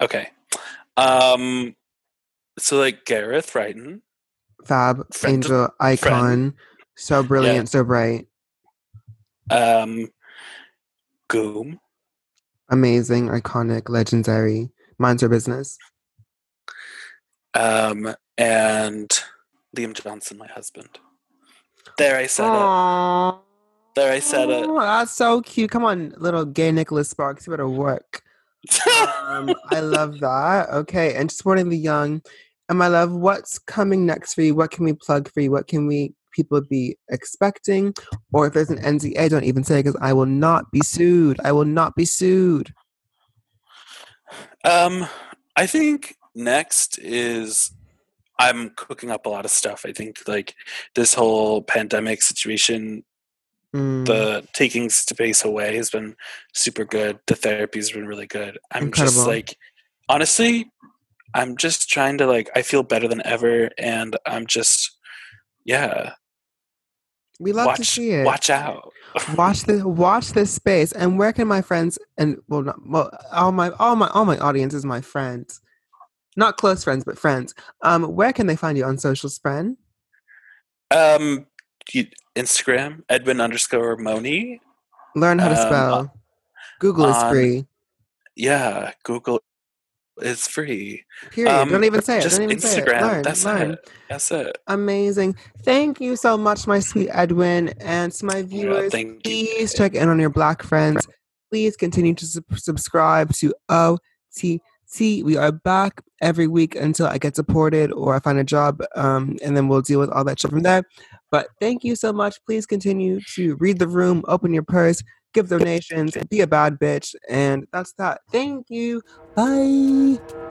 okay. Um, so like Gareth Wrighton, Fab, Friend- angel, icon, so brilliant, so bright, um, Goom, amazing, iconic, legendary. Minds your business. um, and Liam Johnson, my husband. There, I said it. There, I said it. Oh, that's so cute. Come on, little gay Nicholas Sparks. You better work. Um, I love that. Okay, and supporting the young. And my love, what's coming next for you? What can we plug for you? What can we people be expecting? Or if there's an NDA, don't even say because I will not be sued. I will not be sued. Um, I think next is I'm cooking up a lot of stuff. I think like this whole pandemic situation, Mm, the taking space away has been super good. The therapy's been really good. I'm just like honestly, I'm just trying to like I feel better than ever and I'm just yeah, we love to watch see it. watch out. watch the watch this space. And where can my friends and well, not, well, all my all my all my audience is my friends, not close friends, but friends. Um, where can they find you on socials, friend? Um Instagram, Edwin underscore Mohney. Learn how to Um, spell. Google is on- free. Yeah, Google is free. Period. um, don't even say it. Just Don't say it. Instagram. Learn. That's learn. it. That's it. Amazing. Thank you so much, my sweet Edwin. And to my viewers, you. please check in on your black friends. Please continue to sub- subscribe to OTT. We are back every week until I get supported or I find a job, um, and then we'll deal with all that shit from there. But thank you so much. Please continue to read the room, open your purse, give donations, be a bad bitch, and that's that. Thank you. Bye.